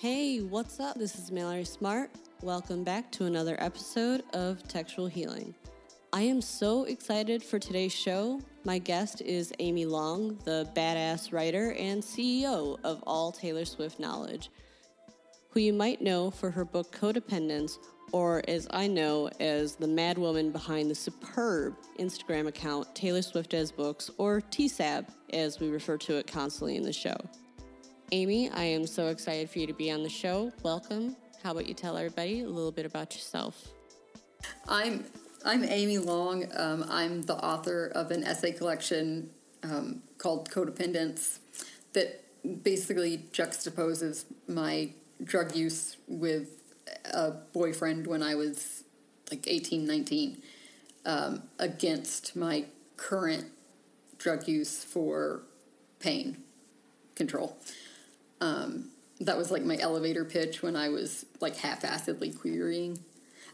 Hey, what's up? This is Mallory Smart. Welcome back to another episode of Textual Healing. I am so excited for today's show. My guest is Amy Long, the badass writer and CEO of All Taylor Swift Knowledge, who you might know for her book Codependence, or as I know as the mad woman behind the superb Instagram account Taylor Swift as Books, or TSAB, as we refer to it constantly in the show. Amy, I am so excited for you to be on the show. Welcome. How about you tell everybody a little bit about yourself? I'm I'm Amy Long. Um, I'm the author of an essay collection um, called Codependence that basically juxtaposes my drug use with a boyfriend when I was like 18, 19 um, against my current drug use for pain control. Um, that was like my elevator pitch when I was like half-assedly querying.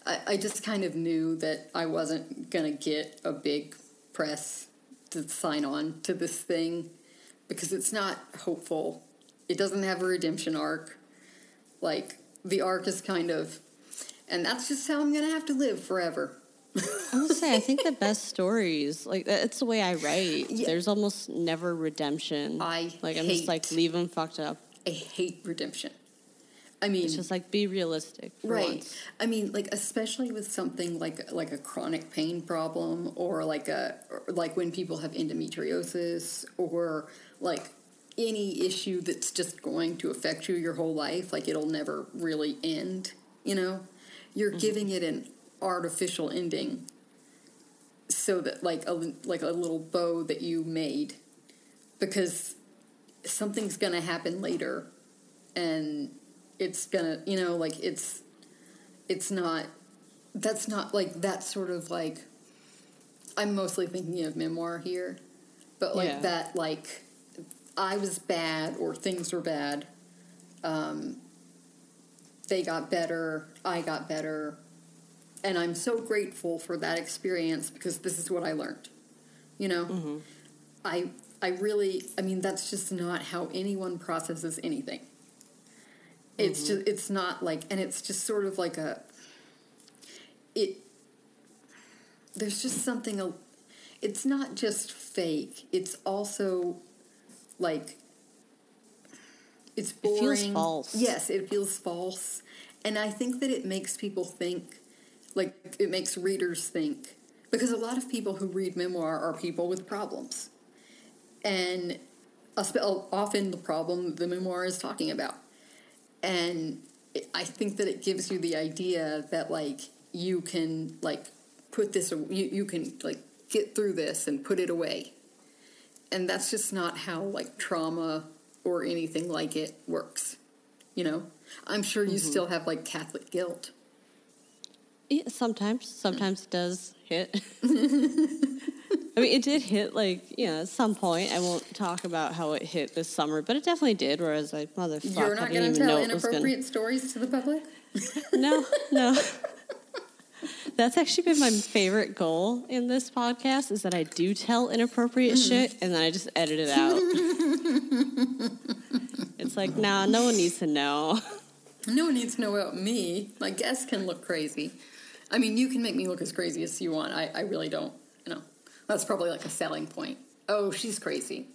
I, I just kind of knew that I wasn't gonna get a big press to sign on to this thing because it's not hopeful. It doesn't have a redemption arc. Like the arc is kind of, and that's just how I'm gonna have to live forever. I will say, I think the best stories, like it's the way I write. Yeah. There's almost never redemption. I like. I'm just like leave them fucked up. I hate redemption. I mean, It's just like be realistic. Right. Once. I mean, like especially with something like like a chronic pain problem, or like a or like when people have endometriosis, or like any issue that's just going to affect you your whole life. Like it'll never really end. You know, you're mm-hmm. giving it an artificial ending, so that like a like a little bow that you made, because something's gonna happen later, and it's gonna you know like it's it's not that's not like that sort of like i'm mostly thinking of memoir here but like Yeah. that like i was bad or things were bad um, they got better i got better and i'm so grateful for that experience because this is what i learned you know i i really i mean that's just not how anyone processes anything. It's mm-hmm. just it's not like and it's just sort of like a it there's just something a it's not just fake. It's also like it's It boring. feels false. yes it feels false. And i think that it makes people think like it makes readers think because a lot of people who read memoir are people with problems and often the problem the memoir is talking about. And it, I think that it gives you the idea that like you can like put this you, you can like get through this and put it away. And that's just not how like trauma or anything like it works you know? I'm sure you mm-hmm. still have like catholic guilt. Yeah, sometimes, sometimes it does hit. I mean, it did hit like you know at some point. I won't talk about how it hit this summer, but it definitely did. Where I was like, motherfucker, you're not going to tell was gonna. inappropriate stories to the public No, no. That's actually been my favorite goal in this podcast is that I do tell inappropriate Mm. shit and then I just edit it out. it's like, nah, no one needs to know. No one needs to know about me. My guests can look crazy. I mean, you can make me look as crazy as you want. I, I really don't. That's probably like a selling point. Oh, she's crazy.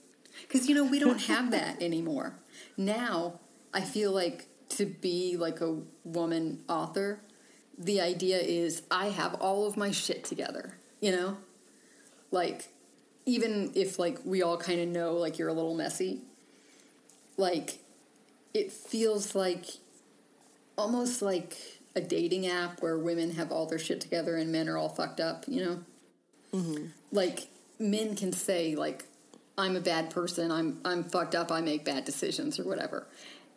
Because, you know, we don't have that anymore. Now, I feel like to be like a woman author, the idea is I have all of my shit together, you know? Like, even if like we all kind of know like you're a little messy, like it feels like almost like a dating app where women have all their shit together and men are all fucked up, you know? Mm-hmm. Like men can say like I'm a bad person, I'm I'm fucked up, I make bad decisions or whatever.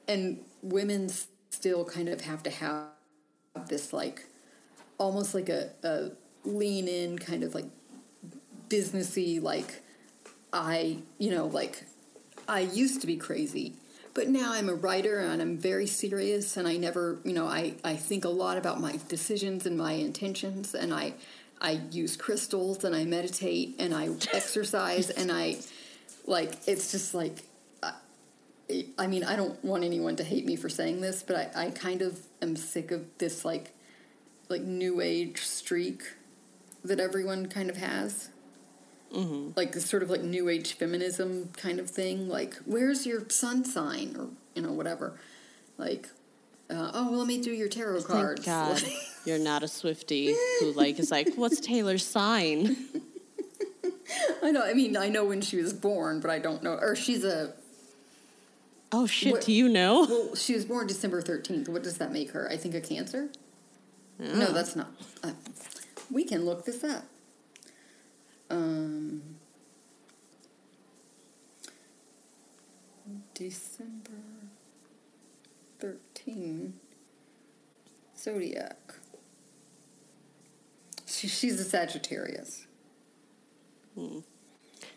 And women still kind of have to have this like almost like a, a lean in kind of like businessy like I, you know, like I used to be crazy, but now I'm a writer and I'm very serious and I never, you know, I, I think a lot about my decisions and my intentions and I I use crystals and I meditate and I exercise and I like it's just like uh, I mean, I don't want anyone to hate me for saying this, but I, I kind of am sick of this like like new age streak that everyone kind of has. Mm-hmm. Like this sort of like new age feminism kind of thing. Like, where's your sun sign or you know whatever. Like, uh, oh, well, let me do your tarot cards. Thank God you're not a Swifty who like is like, what's Taylor's sign? I know. I mean, I know when she was born, but I don't know. Or she's a. Oh shit! What- do you know? Well, she was born December thirteenth. What does that make her? I think a Cancer. No, Oh. that's not. Uh, we can look this up. Um, December 13. Zodiac. She, she's a Sagittarius. Hmm.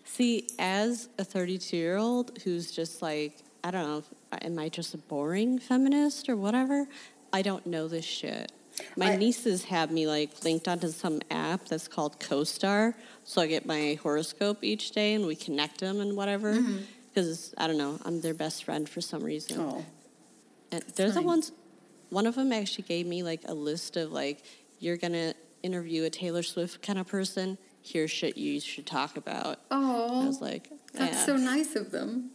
See, as a 32 year old who's just like, I don't know, if- am I just a boring feminist or whatever? I don't know this shit. My I- nieces have me like linked onto some app that's called CoStar, so I get my horoscope each day and we connect them and whatever. Mm-hmm. Because I don't know, I'm their best friend for some reason. Oh. And they're the ones. One of them actually gave me like a list of like, you're gonna interview a Taylor Swift kind of person. Here's shit you should talk about. Oh. I was like, That's so nice of them.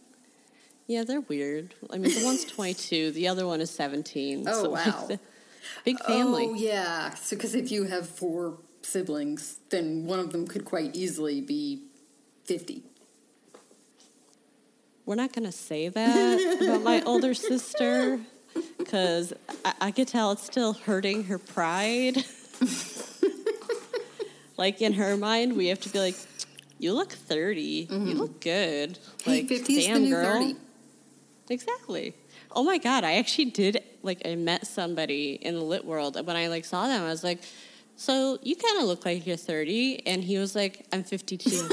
Yeah, they're weird. I mean, the one's 22, the other one is 17. Oh, so, wow. Like, big family. Oh, yeah. So, because if you have four siblings, then one of them could quite easily be 50. We're not going to say that about my older sister because I, I could tell it's still hurting her pride. like, in her mind, we have to be like, you look 30. You mm-hmm. look good. Hey, Like, 50 is the damn, girl. 30. Exactly. Oh my god, I actually did like I met somebody in the lit world and when I like saw them I was like, "So, you kind of look like you're 30." And he was like, "I'm 52."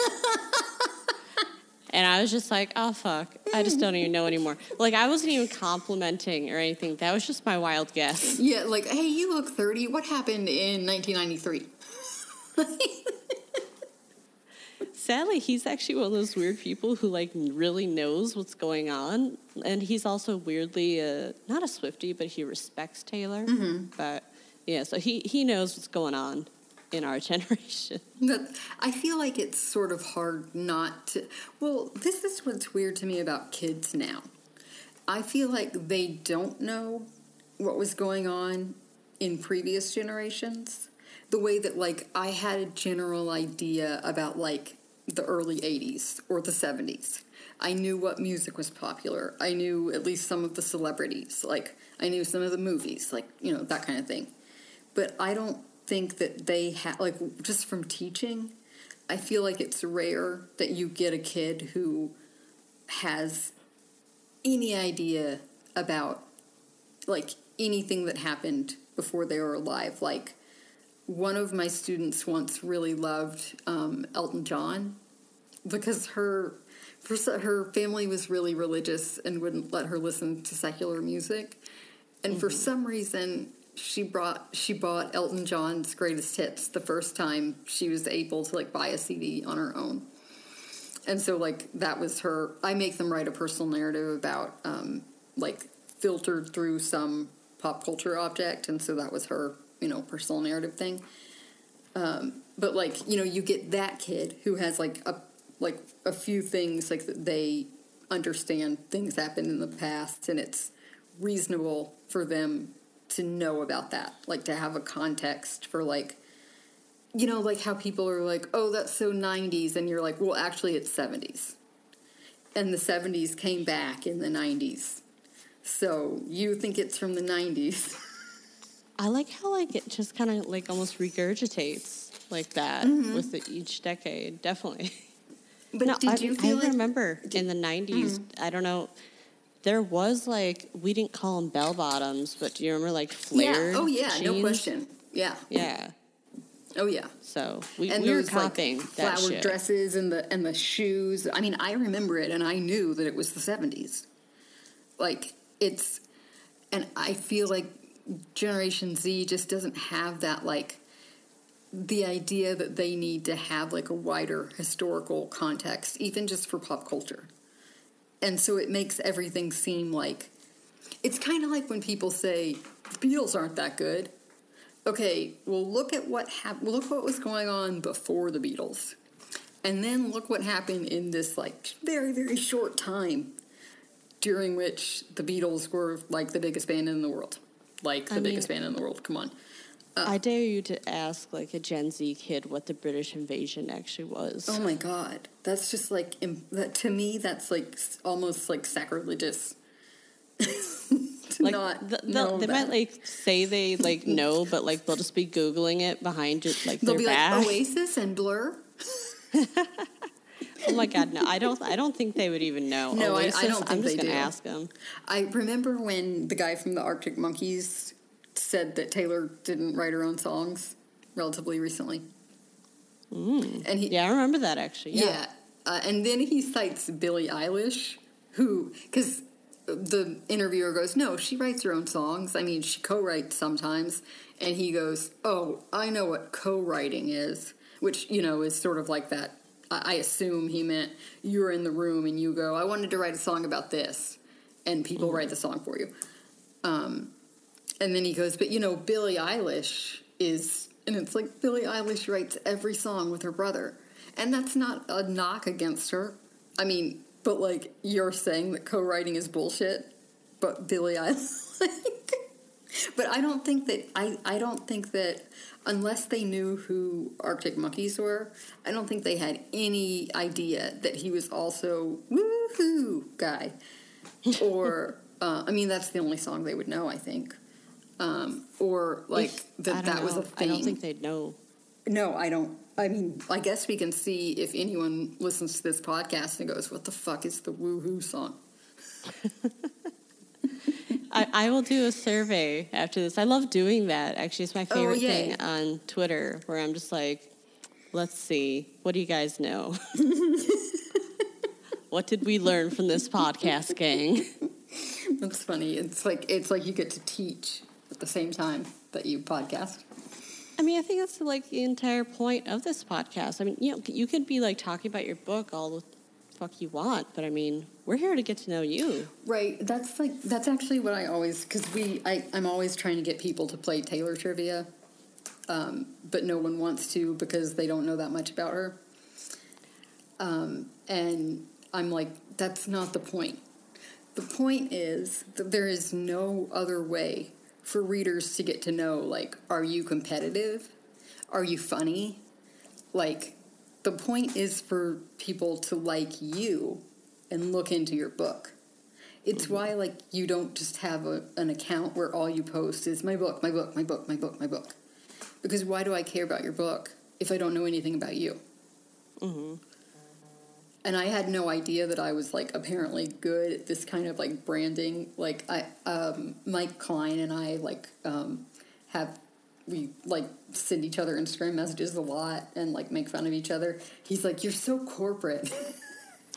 and I was just like, "Oh fuck. I just don't even know anymore." Like I wasn't even complimenting or anything. That was just my wild guess. Yeah, like, hey, you look 30. What happened in 1993? Sadly, he's actually one of those weird people who like really knows what's going on, and he's also weirdly uh, not a Swifty, but he respects Taylor. But yeah, so he he knows what's going on in our generation. That I feel like it's sort of hard not to. Well, this is what's weird to me about kids now. I feel like they don't know what was going on in previous generations. The way that, like, I had a general idea about, like, the early 80s or the 70s. I knew what music was popular. I knew at least some of the celebrities. Like, I knew some of the movies, like, you know, that kind of thing but I don't think that they have like just from teaching. I feel like it's rare that you get a kid who has any idea about like anything that happened before they were alive. Like one of my students once really loved um, Elton John because her her family was really religious and wouldn't let her listen to secular music, and for some reason she brought she bought Elton John's greatest hits the first time she was able to like buy a CD on her own. And so like that was her I make them write a personal narrative about um like filtered through some pop culture object. And so that was her, you know, personal narrative thing. Um but like, you know, you get that kid who has like a like a few things like they understand things happened in the past and it's reasonable for them to know about that like to have a context for like you know like how people are like oh that's so 90s and you're like well actually it's 70s and the 70s came back in the 90s so you think it's from the 90s I like how like it just kind of like almost regurgitates like that with the, each decade. Definitely. but no, did I, you I like Mm-hmm. remember in the '90s. I don't know. There was like we didn't call them bell bottoms, but do you remember like flared? yeah oh yeah no question yeah Yeah. oh yeah So we, and we were copying like that flowered dresses and the and the shoes. I mean, I remember it, and I knew that it was the seventies. Like it's, and I feel like Generation Z just doesn't have that like the idea that they need to have like a wider historical context, even just for pop culture. and so it makes everything seem like it's kind of like when people say the Beatles aren't that good. Okay, well look at what hap- look what was going on before the Beatles. And then look what happened in this like very very short time during which the Beatles were like the biggest band in the world. Like the I mean- biggest band in the world. Come on. I dare you to ask like a Gen Z kid what the British invasion actually was. Oh my god. That's just like to me that's like almost like sacrilegious. like not th- know they'll- they that. might like say they like know, but like they'll just be googling it behind just like They'll be back. like Oasis and Blur. oh my god, no! I don't. I don't think they would even know. No, I, I, don't. I'm think just they gonna do. ask them. I remember when the guy from the Arctic Monkeys said that Taylor didn't write her own songs relatively recently. And he, Yeah, I remember that actually. Yeah. yeah, uh, and then he cites Billie Eilish, who because the interviewer goes, "No, she writes her own songs. I mean, she co-writes sometimes." And he goes, "Oh, I know what co-writing is," which you know is sort of like that. I I assume he meant you're in the room and you go, "I wanted to write a song about this," and people write the song for you. Um, and then he goes, "But you know, Billie Eilish is," and it's like Billie Eilish writes every song with her brother, and that's not a knock against her. I mean, but like you're saying that co-writing is bullshit, but Billie Eilish. but I don't think that I I don't think that unless they knew who Arctic Monkeys were, I don't think they had any idea that he was also woohoo guy, or uh, I mean that's the only song they would know. I think. Um, or like If- that that was a thing. I don't think they'd know. No, I don't. I mean, I guess we can see if anyone listens to this podcast and goes, "What the fuck is the woohoo song?" I, I will do a survey after this. I love doing that. Actually, it's my oh, favorite yay. thing on Twitter where I'm just like, let's see, what do you guys know? what did we learn from this podcast, gang? That's funny. It's like it's like you get to teach at the same time that you podcast. I mean, I think that's like the entire point of this podcast. I mean, you know, you could be like talking about your book all the fuck you want, but I mean, we're here to get to know you. Right. That's like that's actually what I always because we I I'm always trying to get people to play Taylor trivia, um, but no one wants to because they don't know that much about her. Um, and I'm like, that's not the point. The point is that there is no other way for readers to get to know like, are you competitive? Are you funny? Like, the point is for people to like you and look into your book. It's why like you don't just have a, an account where all you post is my book, my book, my book, my book, my book. Because why do I care about your book if I don't know anything about you? And I had no idea that I was like apparently good at this kind of like branding. Like I, um, Mike Klein and I like um, have we like send each other Instagram messages a lot and like make fun of each other. He's like, "You're so corporate,"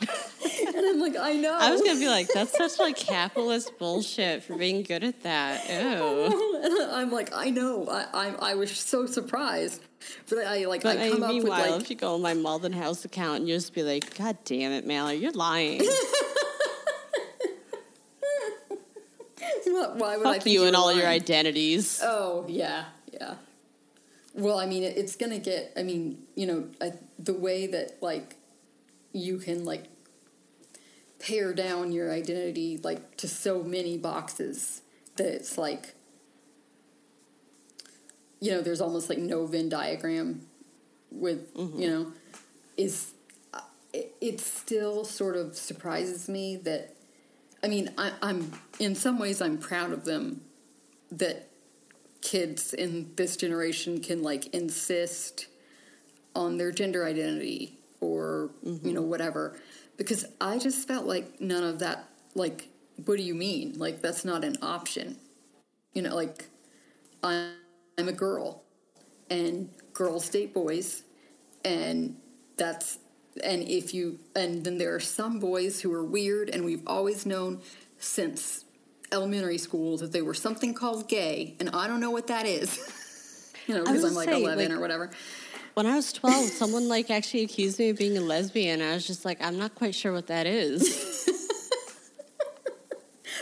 and I'm like, "I know." I was gonna be like, that's such like capitalist bullshit for being good at that. Ew. and I'm like, I know. I, I I was so surprised, but I like But I I come up with meanwhile, like if you go on my Maudlin House account and you just be like, God damn it, Mallory, you're lying. why would I Fuck think you and all your lying? identities. Oh yeah, yeah. Well, I mean, it, it's gonna get. I mean, you know, I, the way that like you can like pare down your identity like to so many boxes that it's like you know there's almost like no venn diagram with you know is uh, it, it still sort of surprises me that i mean I, i'm in some ways i'm proud of them that kids in this generation can like insist on their gender identity or you mm-hmm. know whatever. Because i just felt like none of that like what do you mean? Like that's not an option. You know like i'm, I'm a girl and girls date boys and that's and if you and then there are some boys who are weird and we've always known since elementary school that they were something called gay and i don't know what that is you know because i'm like say, 11 like- or whatever When I was 12, someone like actually accused me of being a lesbian. I was just like, I'm not quite sure what that is.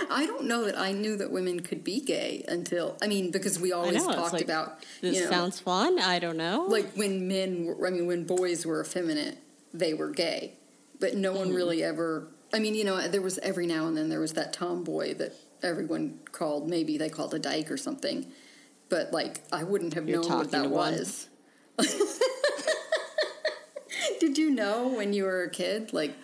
I don't know that I knew that women could be gay until I mean because we always know. Talked like, about this you know, sounds fun. I don't know. like when men were, I mean when boys were effeminate, they were gay. But no Mm-hmm. one really ever I mean, you know, there was every now and then there was that tomboy that everyone called maybe they called a dyke or something. But like I wouldn't have You're known what that was. Did you know when you were a kid? Like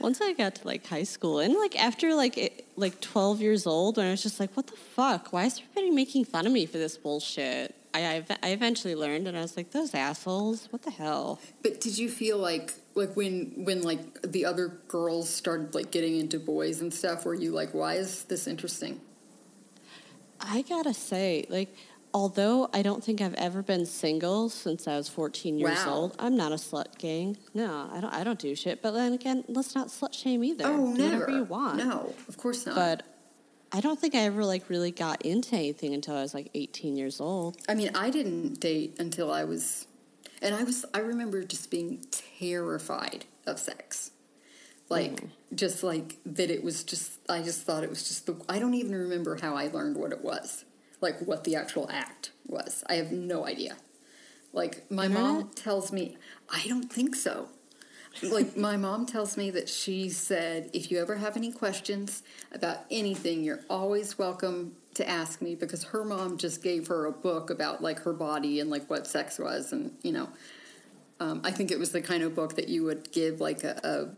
Once I got to like high school and like after like it, like 12 years old, when I was just like, what the fuck? Why is everybody making fun of me for this bullshit? I, I, eventually learned and I was like, those assholes, what the hell? But did you feel like like when when like the other girls started like getting into boys and stuff? Were you like, why is this interesting? I gotta say, like, although I don't think I've ever been single since I was 14 years Wow. old, I'm not a slut gang. No, I don't. I don't do shit. But then again, let's not slut shame either. Oh, do never. whatever you want. No, of course not. But I don't think I ever like really got into anything until I was like 18 years old. I mean, I didn't date until I was, and I was. I remember just being terrified of sex, like mm. just like that. It was just. I just thought it was just the. I don't even remember how I learned what it was, like what the actual act was. I have no idea. Like my mom tells me, I don't think so. Like my mom tells me that she said if you ever have any questions about anything you're always welcome to ask me because her mom just gave her a book about like her body and like what sex was and you know. Um, i think it was the kind of book that you would give like a,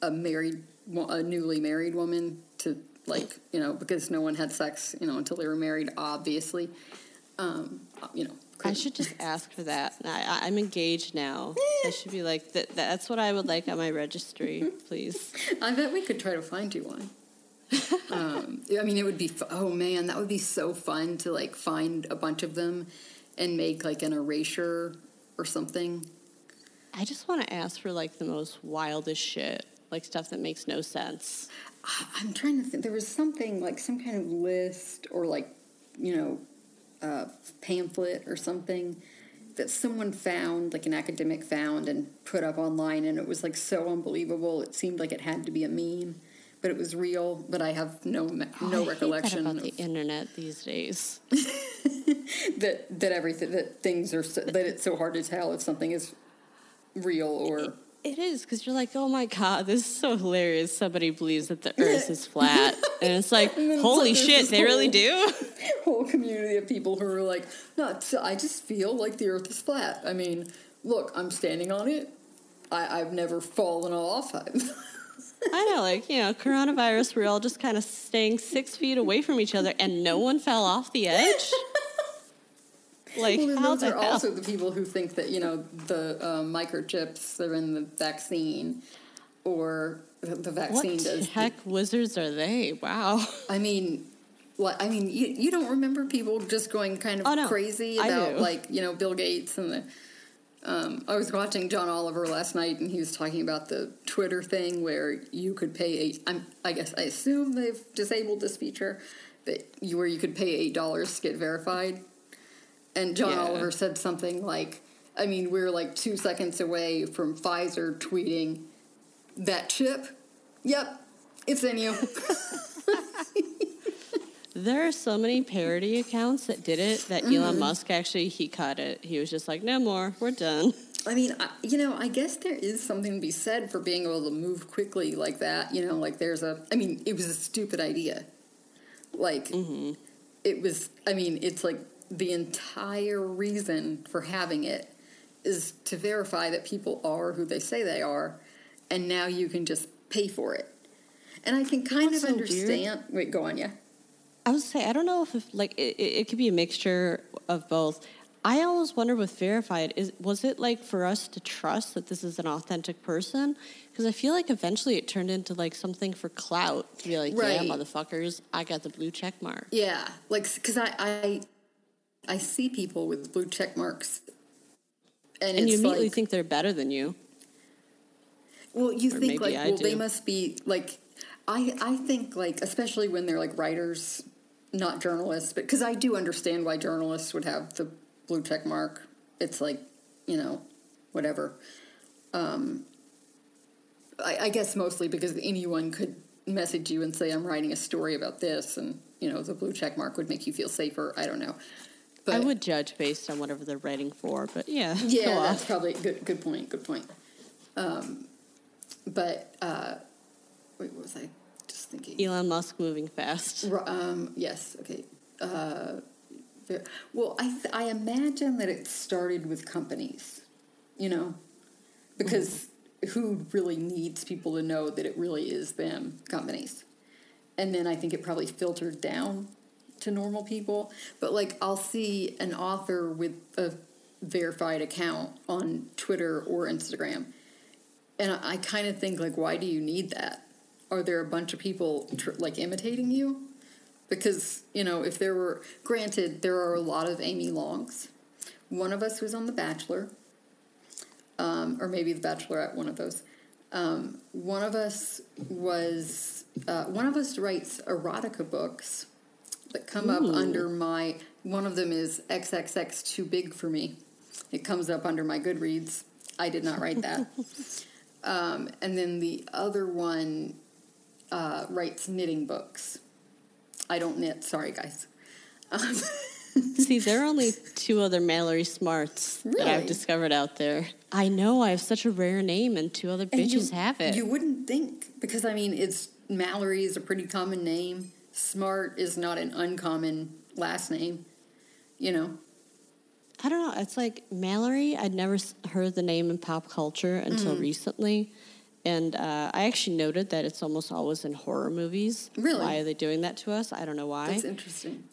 a, a married a newly married woman to like you know because no one had sex you know until they were married obviously. Um, you know I should just ask for that. I, I'm engaged now. I should be like, that, that's what I would like on my registry, please. I bet we could try to find you one. um, I mean, it would be. Oh man, that would be so fun to like find a bunch of them and make like an erasure or something. I just want to ask for like the most wildest shit, like stuff that makes no sense. I'm trying to think. There was something like some kind of list or like you know uh, pamphlet or something that someone found, like an academic found and put up online, and it was like so unbelievable. It seemed like it had to be a meme, but it was real. But I have no Oh, no hate recollection about of the internet these days. that that everything that things are so, that it's so hard to tell if something is real or It is because you're like, oh my god, this is so hilarious. Somebody believes that the Earth is flat, and it's like, And it's holy like shit, they really do. whole community of people who are like, no, I just feel like the Earth is flat. I mean, look, I'm standing on it. I, I've never fallen off. I know, like you know, coronavirus. We're all just kind of staying six feet away from each other, and no one fell off the edge. Like well, those the are hell? also the people who think that you know the uh, microchips are in the vaccine, or the the what vaccine does. the- heck wizards are they? Wow. I mean, what I mean, you, you don't remember people just going kind of Oh, no. crazy about like you know Bill Gates and the. Um, I was watching John Oliver last night, and he was talking about the Twitter thing where you could pay eight. I'm, I guess I assume they've disabled this feature that you where you could pay eight dollars to get verified. And John Yeah. Oliver said something like, "I mean, we're like two seconds away from Pfizer tweeting that chip. Yep, it's in you." There are so many parody accounts that did it that Mm-hmm. Elon Musk actually he caught it. He was just like, no more, we're done. I mean, I, you know, I guess there is something to be said for being able to move quickly like that. You know, like there's a. I mean, it was a stupid idea. Like, it was. I mean, it's like the entire reason for having it is to verify that people are who they say they are, and now you can just pay for it. And I can kind That's of so weird. understand. Wait, go on, yeah. I would say I don't know if, if like it, it, could be a mixture of both. I always wonder with verified is was it like for us to trust that this is an authentic person? Because I feel like eventually it turned into like something for clout to be like, yeah, motherfuckers, I got the blue check mark. Yeah, like because I, I I see people with blue check marks, and, And you immediately like, think they're better than you. well, you or think like, I well, they must be like, I I think like especially when they're like writers, not journalists, but because I do understand why journalists would have the blue check mark. It's like you know, whatever. Um, I, I guess mostly because anyone could message you and say I'm writing a story about this, and you know the blue check mark would make you feel safer. I don't know. But I would judge based on whatever they're writing for, but yeah. Yeah, that's probably a good. Good point. Good point. Um, but uh, wait, what was I just thinking? Elon Musk moving fast. Um, yes. Okay. Uh, well, I I imagine that it started with companies, you know, because who really needs people to know that it really is them companies, and then I think it probably filtered down to normal people. But like, I'll see an author with a verified account on Twitter or Instagram, and I, I kind of think like, why do you need that? Are there a bunch of people tr- like imitating you? Because you know, if there were, granted, there are a lot of Amy Longs. One of us was on The Bachelor, um, or maybe The Bachelorette. One of those. Um, one of us was. Uh, one of us writes erotica books that come up under my. One of them is XXX Too Big for Me. It comes up under my Goodreads. I did not write that. um, and then the other one uh, writes knitting books. I don't knit. Sorry, guys. See, there are only two other Mallory Smarts that I've discovered out there. I know I have such a rare name, and two other And bitches you, have it. You wouldn't think because I mean, it's Mallory is a pretty common name. Smart is not an uncommon last name. You know. I don't know. It's like Mallory. I'd never heard the name in pop culture until Mm. recently. And uh, I actually noted that it's almost always in horror movies. Really? Why are they doing that to us? I don't know why. That's interesting.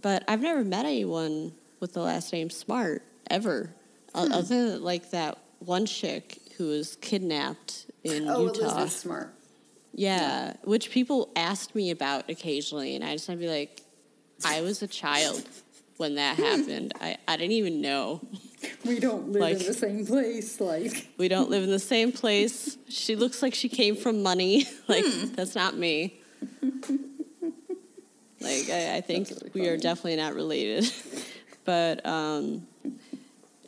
but I've never met anyone with the last name Smart ever. Hmm. Other than like that one chick who was kidnapped in Oh, Utah. Elizabeth Smart. Yeah, which people asked me about occasionally, and I just had to be like, I was a child when that happened. I, I didn't even know. We don't live Like- in the same place. Like, We don't live in the same place. She looks like she came from money. like, Hmm. that's not me. like, I, I think really we are definitely not related. but um,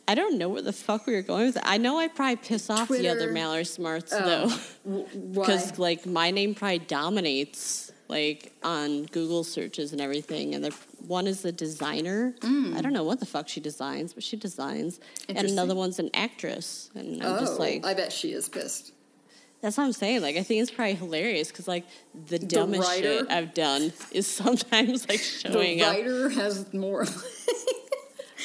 I don't know where the fuck we were going with it. I know I probably piss off the other Twitter. Mallory Smarts, Oh, though. because like my name probably dominates like on Google searches and everything. And the one is a designer. Mm. I don't know what the fuck she designs, but she designs. And another one's an actress. And I'm oh, just like, I bet she is pissed. that's what I'm saying. Like I think it's probably hilarious because like the dumbest shit writer? I've done is sometimes like showing up. the up writer has more.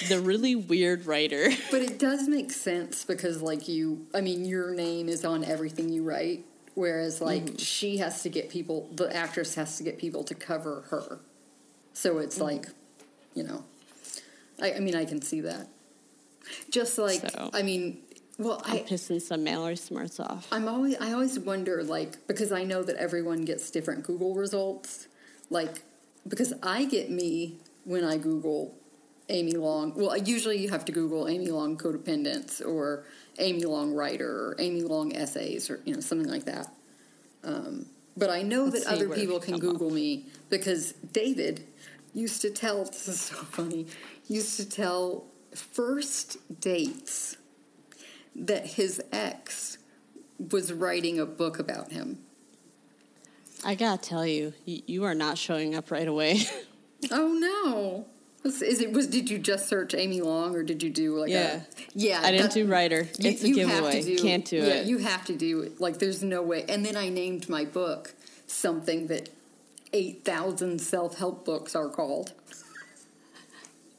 The really weird writer. But it does make sense because, like, you, I mean, your name is on everything you write, whereas, like, Mm-hmm. she has to get people, the actress has to get people to cover her. So it's Mm-hmm. like, you know, I, I mean, I can see that. Just like, So- I mean, well, I'm I, pissing some Mallory Smarts off. I'm always, I always wonder, like, because I know that everyone gets different Google results, like, because I get me when I Google Amy Long. Well, usually you have to Google Amy Long codependence or Amy Long writer or Amy Long essays or you know something like that. Um, but I know Let's that other people can come up. Google me because David used to tell. This is so funny. Used to tell first dates that his ex was writing a book about him. I gotta tell you, you are not showing up right away. Oh no! Is it was? Did you just search Amy Long, or did you do like Yeah. a? Yeah, I didn't that- do writer. you- It's a giveaway. do- Can't do yeah, it. you have to do it. Like, there's no way. And then I named my book something that eight thousand self help books are called.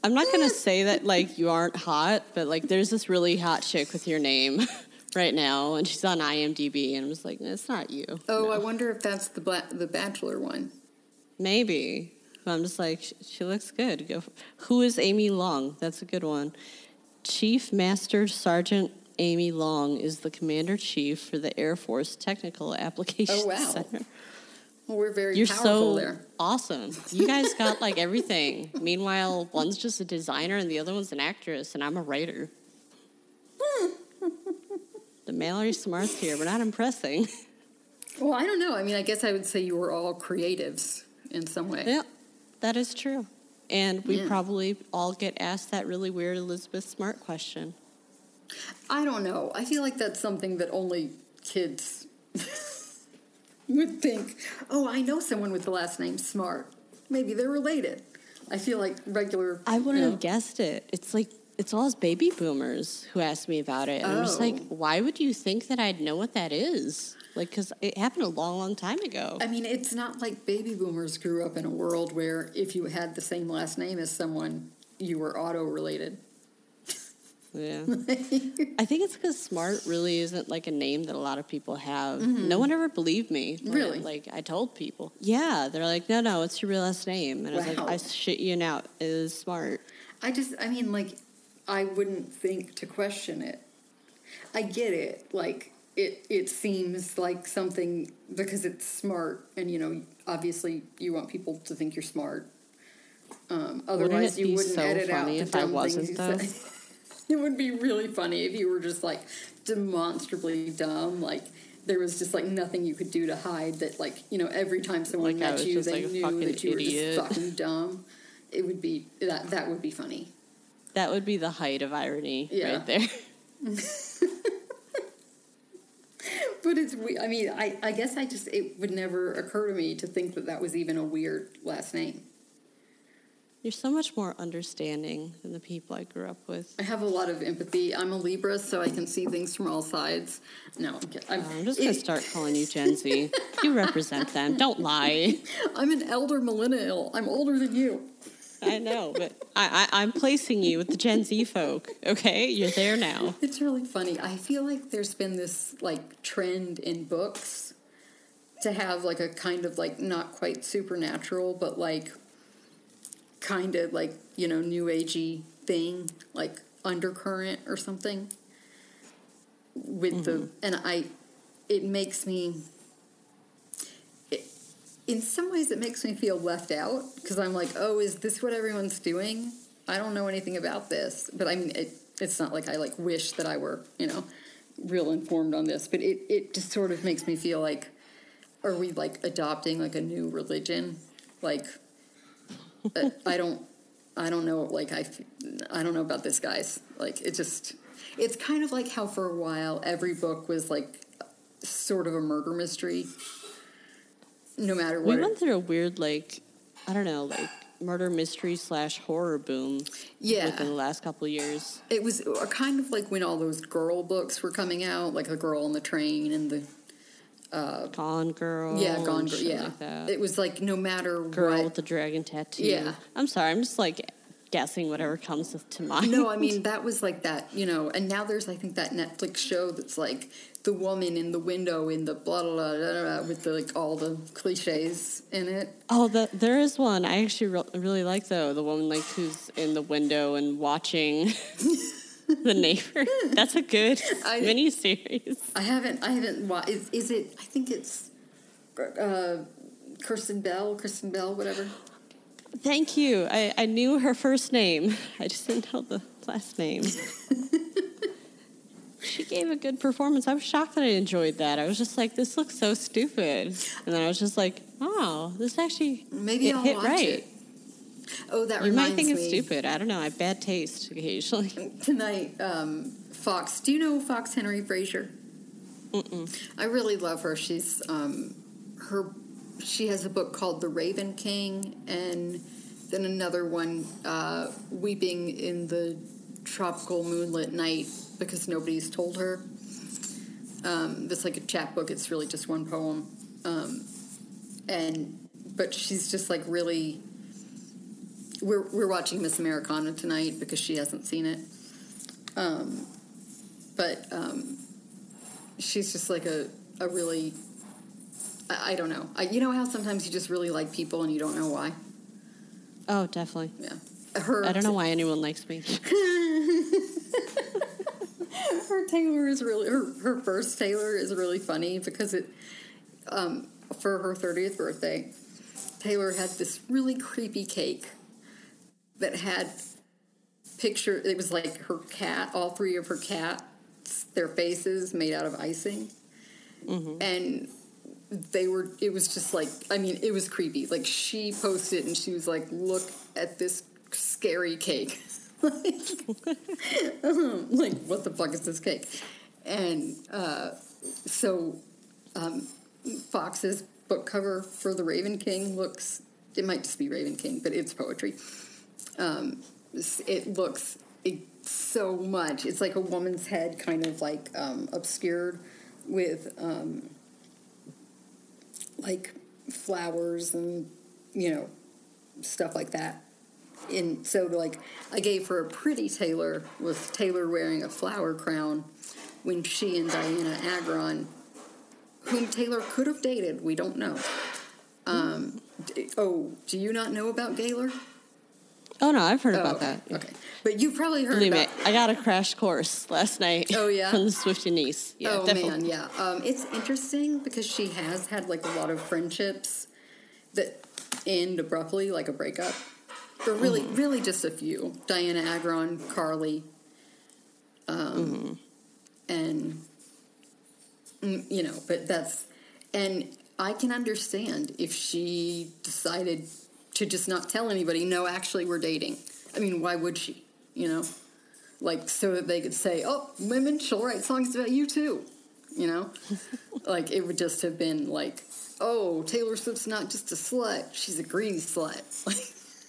I'm not gonna say that like you aren't hot, but like there's this really hot chick with your name right now, and she's on IMDb, and I'm just like, it's not you. Oh, I wonder if that's the Bla- the Bachelor one. Maybe. But I'm just like, she looks good. Go. Who is Amy Long? That's a good one. Chief Master Sergeant Amy Long is the Commander Chief for the Air Force Technical Applications Oh, wow. Center. Well, we're very You're powerful so there. awesome. You guys got like everything. Meanwhile, one's just a designer and the other one's an actress, and I'm a writer. the Mallory Smarts here. We're not impressing. Well, I don't know. I mean, I guess I would say you were all creatives in some way. Yep, that is true. And we Yeah. probably all get asked that really weird Elizabeth Smart question. I don't know. I feel like that's something that only kids would think, oh, I know someone with the last name Smart. Maybe they're related. I feel like regular. I wouldn't you know, have guessed it. It's like it's all us baby boomers who asked me about it, and I'm just like, Oh. why would you think that I'd know what that is? Like, because it happened a long, long time ago. I mean, it's not like baby boomers grew up in a world where if you had the same last name as someone, you were auto related. Yeah. I think it's because smart really isn't like a name that a lot of people have. No one ever believed me. Mm-hmm. Really? Like, I told people. Yeah. They're like, no, no, what's your real last name? And I was like, I shit you not. It is smart. I just, I mean, like, I wouldn't think to question it. I get it. Like, it, it seems like something because it's smart, and you know, obviously, you want people to think you're smart. Um, otherwise, it you wouldn't so edit out funny the if I dumb wasn't, things you say. it would be really funny if you were just like demonstrably dumb, like. There was just like nothing you could do to hide that, like you know, every time someone Like met you, they like, knew that you were just fucking dumb. It would be that that would be funny. That would be the height of irony Yeah. right there. But it's, we- I mean, I, I guess I just, it would never occur to me to think that that was even a weird last name. You're so much more understanding than the people I grew up with. I have a lot of empathy. I'm a Libra, so I can see things from all sides. No, I'm, I'm, oh, I'm just gonna it- start calling you Gen Z. You represent them. Don't lie. I'm an elder millennial. I'm older than you. I know, but I, I, I'm placing you with the Gen Z folk. Okay, you're there now. It's really funny. I feel like there's been this like trend in books to have like a kind of like not quite supernatural, but like kind of like you know new agey thing, like undercurrent or something. With the mm-hmm. and I, it makes me. In some ways, it makes me feel left out because I'm like, oh, is this what everyone's doing? I don't know anything about this, but I mean, it, it's not like I like wish that I were, you know, real informed on this. But it it just sort of makes me feel like, are we like adopting like a new religion? Like, uh, I don't, I don't know. Like I, I don't know about this, guys. Like it just, it's kind of like how for a while every book was like sort of a murder mystery. No matter We what. it- went through a weird, like, I don't know, like murder mystery slash horror boom. Yeah. Within the last couple of years. It was kind of like when all those girl books were coming out, like the girl on the train and the uh, Gone Girl. yeah, Gone Girl. Yeah, Like that. it was like no matter Girl what. with the dragon tattoo. Yeah. I'm sorry. I'm just like guessing whatever comes to mind. no, I mean that was like that, you know. And now there's I think that Netflix show that's like the woman in the window in the blah blah blah, blah, blah with the like all the cliches in it. Oh, the, there is one I actually re- really like though. The woman like who's in the window and watching the neighbor. That's a good I- mini series. I haven't I haven't watched. Is, is it? I think it's uh, Kirsten Bell, Kristen Bell, whatever. Thank you. I, I knew her first name. I just didn't know the last name. she gave a good performance. I was shocked that I enjoyed that. I was just like, this looks so stupid. And then I was just like, oh, this actually Maybe it I'll hit watch right. it. Oh, that You reminds might think it's stupid. I don't know. I have bad taste occasionally. tonight um, fox do you know fox henry frazier i really love her she's um, her she has a book called the raven king and then another one uh, weeping in the tropical moonlit night because nobody's told her um, that's like a chapbook it's really just one poem um, and but she's just like really we're, we're watching Miss Americana tonight because she hasn't seen it. Um, but um, she's just like a, a really, I, I don't know. I, you know how sometimes you just really like people and you don't know why? Oh, definitely. Yeah. Her, I don't know why anyone likes me. her Taylor is really, her, her first Taylor is really funny because it, um, for her 30th birthday, Taylor had this really creepy cake that had picture it was like her cat all three of her cats their faces made out of icing and they were it was just like i mean it was creepy like she posted and she was like look at this scary cake like, like what the fuck is this cake and uh, so um, Fox's book cover for the Raven King looks. It might just be Raven King, but it's poetry. Um, it looks it, so much. It's like a woman's head, kind of like um, obscured with um, like flowers and you know stuff like that. And so, like, I gave her a pretty Taylor with Taylor wearing a flower crown when she and Dianna Agron, whom Taylor could have dated, we don't know. Um, oh, do you not know about Gaylor? Oh no, I've heard Oh, about okay. that. Okay, but you've probably heard Believe me, about. I got a crash course last night. Oh, yeah? from the Swifty niece. Yeah, oh definitely. man, yeah. Um, it's interesting because she has had like a lot of friendships that end abruptly, like a breakup. Or really, Mm-hmm. really just a few. Dianna Agron, Karlie, um, Mm-hmm. and mm, you know, but that's and I can understand if she decided to just not tell anybody. No, actually, we're dating. I mean, why would she? You know, like so that they could say, "Oh, women, she'll write songs about you too." You know, like it would just have been like, "Oh, Taylor Swift's not just a slut; she's a greedy slut."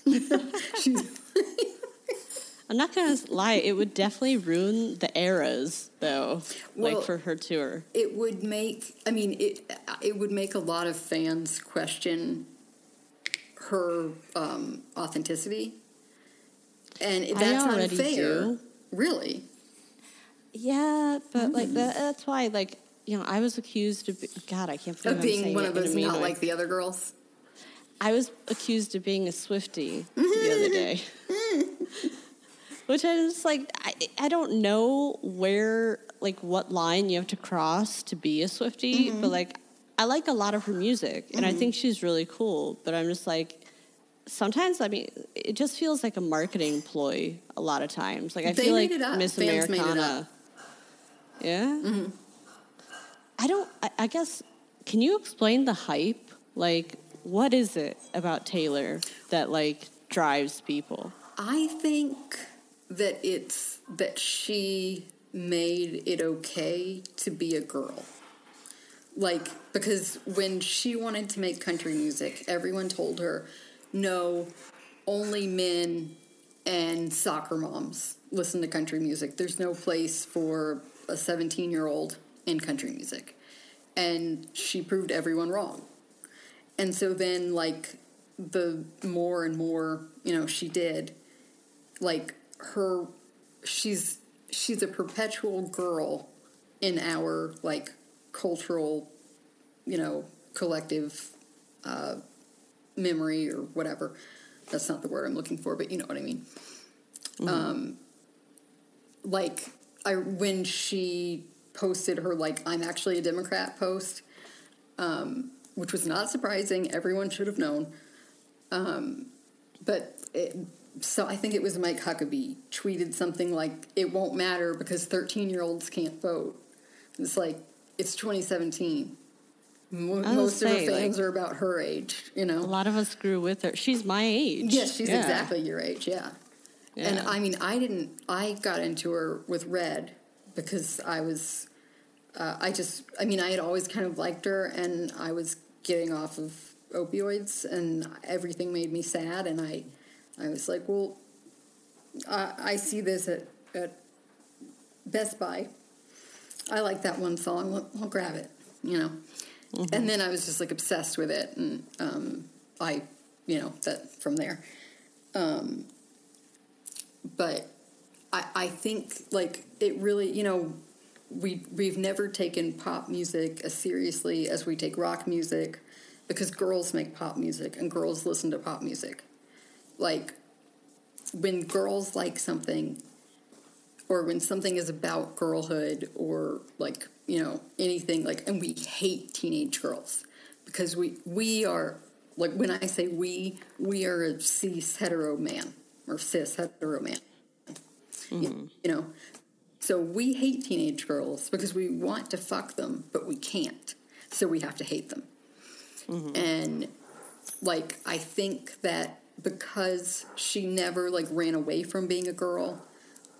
She's I'm not gonna lie, it would definitely ruin the eras though, Well- like for her tour. it would make i mean it it would make a lot of fans question her um, authenticity and that's unfair do. really Yeah, but like Mm. that, that's why, like you know, I was accused of. God, I can't believe of being one of those not like the other girls I was accused of being a Swifty the other day. Which I was like, I, I don't know where, like, what line you have to cross to be a Swifty, Mm-hmm. but like, I like a lot of her music, and I mm-hmm. think she's really cool. But I'm just like, sometimes, I mean, it just feels like a marketing ploy a lot of times. Like, I They feel like it up. Miss Fans made it Americana. up. Yeah. Mm-hmm. I don't. I, I guess. Can you explain the hype? Like, what is it about Taylor that like drives people? i think that it's that she made it okay to be a girl like because when she wanted to make country music everyone told her no only men and soccer moms listen to country music. There's no place for a 17 year old in country music. And she proved everyone wrong. And so then like the more and more you know she did like her she's she's a perpetual girl in our like cultural you know collective uh, memory or whatever. That's not the word i'm looking for but you know what i mean. Um like i when she posted her like i'm actually a democrat post um which was not surprising everyone should have known. Um but it, so I think it was Mike Huckabee tweeted something like, "It won't matter because 13 year olds can't vote." It's like it's 2017. Most of her fans like- are about her age, you know. A lot of us grew with her. She's my age. Yes, she's Yeah. exactly your age. Yeah. And I mean, I didn't. I got into her with Red because I was. Uh, I just. I mean, I had always kind of liked her, and I was getting off of opioids, and everything made me sad, and I. I was like, well, I, I see this at, at Best Buy. I like that one song. I'll, I'll grab it, you know. And then I was just like obsessed with it, and um, I, you know, that from there. Um, but I, I think like it really, you know, we we've never taken pop music as seriously as we take rock music because girls make pop music and girls listen to pop music. Like when girls like something or when something is about girlhood or like, you know, anything like and we hate teenage girls because we we are like when I say we, we are a cis hetero man or cis hetero man. Mm-hmm. You, you know, so we hate teenage girls because we want to fuck them, but we can't. So we have to hate them. Mm-hmm. And like I think that because she never like ran away from being a girl,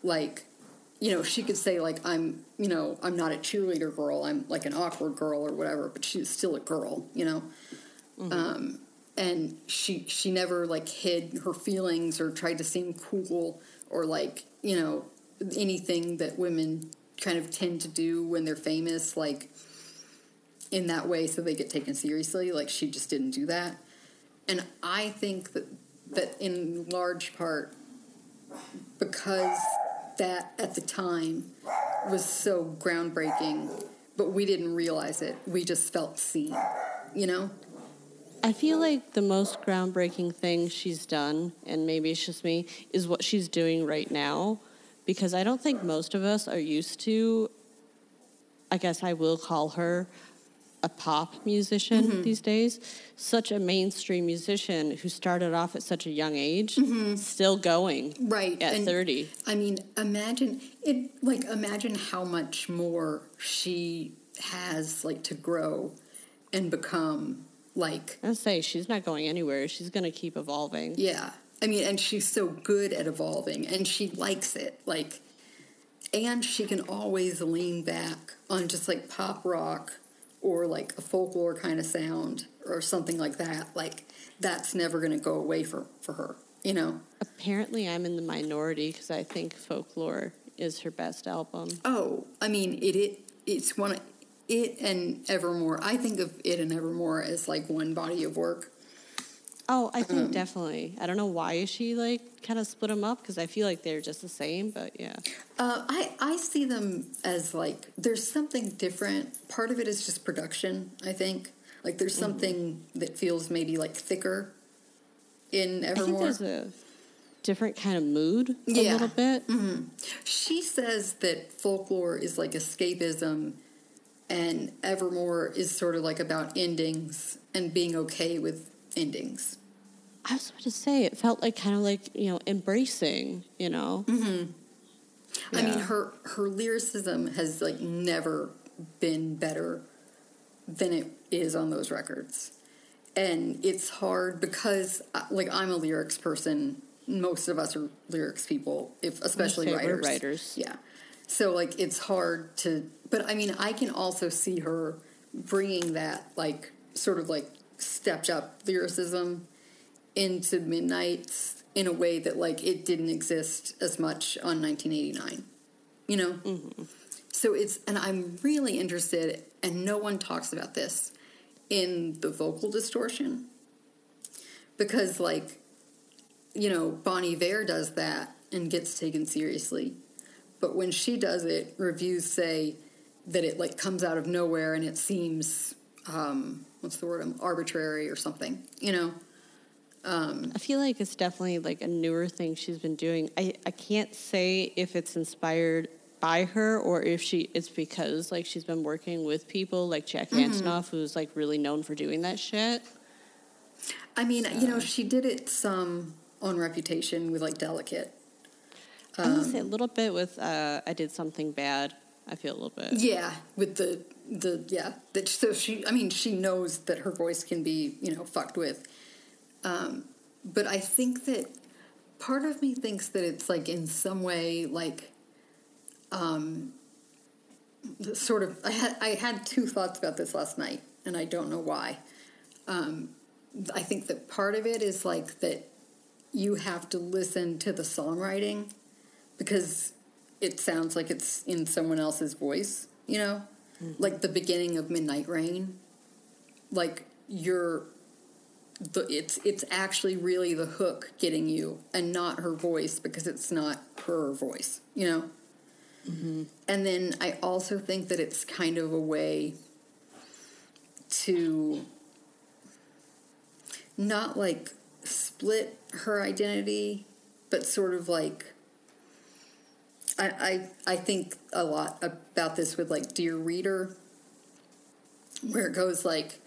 like you know, she could say like I'm, you know, I'm not a cheerleader girl. I'm like an awkward girl or whatever, but she's still a girl, you know. Um, and she she never like hid her feelings or tried to seem cool or like you know anything that women kind of tend to do when they're famous, like in that way, so they get taken seriously. Like she just didn't do that, and I think that that in large part because that at the time was so groundbreaking, but we didn't realize it. We just felt seen, you know? I feel like the most groundbreaking thing she's done, and maybe it's just me, is what she's doing right now. Because I don't think most of us are used to, I guess I will call her a pop musician Mm-hmm. these days. Such a mainstream musician who started off at such a young age, still going Mm-hmm. Right. at and 30. I mean, imagine it like imagine how much more she has like to grow and become like I say she's not going anywhere. She's going to keep evolving. Yeah. I mean, and she's so good at evolving and she likes it. Like, and she can always lean back on just like pop rock or like a folklore kind of sound or something like that. Like, that's never going to go away for, for her, you know? Apparently, I'm in the minority because I think Folklore is her best album. Oh, I mean, it, it it's one of it and Evermore. I think of it and Evermore as like one body of work. Oh, I think definitely. I don't know why she like kind of split them up because I feel like they're just the same, but yeah. Uh, I I see them as like there's something different. Part of it is just production. I think like there's Mm-hmm. something that feels maybe like thicker in I think Evermore. there's a different kind of mood a Yeah. little bit. She says that folklore is like escapism, and Evermore is sort of like about endings and being okay with endings. I was about to say it felt like kind of like you know embracing, you know. I mean, her her lyricism has like never been better than it is on those records, and it's hard because uh, like I'm a lyrics person. Most of us are lyrics people, if especially writers. writers. Yeah, so like it's hard to. But I mean, I can also see her bringing that like sort of like stepped up lyricism into Midnights in a way that like it didn't exist as much on 1989. You know? So it's and I'm really interested and no one talks about this in the vocal distortion. Because like you know, Bon Iver does that and gets taken seriously. But when she does it, reviews say that it like comes out of nowhere and it seems um, what's the word? Arbitrary or something. You know? I feel like it's definitely like a newer thing she's been doing. I, I can't say if it's inspired by her or if she it's because like she's been working with people like Jack Mm-hmm. Antonoff who's like really known for doing that shit. I mean, you know, she did it some on Reputation with like Delicate. I Um, would say a little bit with uh, I did something bad. I feel a little bit. Yeah, with the the yeah. That so she. I mean, she knows that her voice can be you know fucked with. Um, but I think that part of me thinks that it's like in some way like um sort of I had I had two thoughts about this last night and I don't know why. Um, I think that part of it is like that you have to listen to the songwriting because it sounds like it's in someone else's voice, you know? Like the beginning of Midnight Rain. Like you're the it's it's actually really the hook getting you and not her voice because it's not her voice, you know? Mm-hmm. And then I also think that it's kind of a way to not like split her identity, but sort of like I, I I think a lot about this with like Dear Reader, where it goes like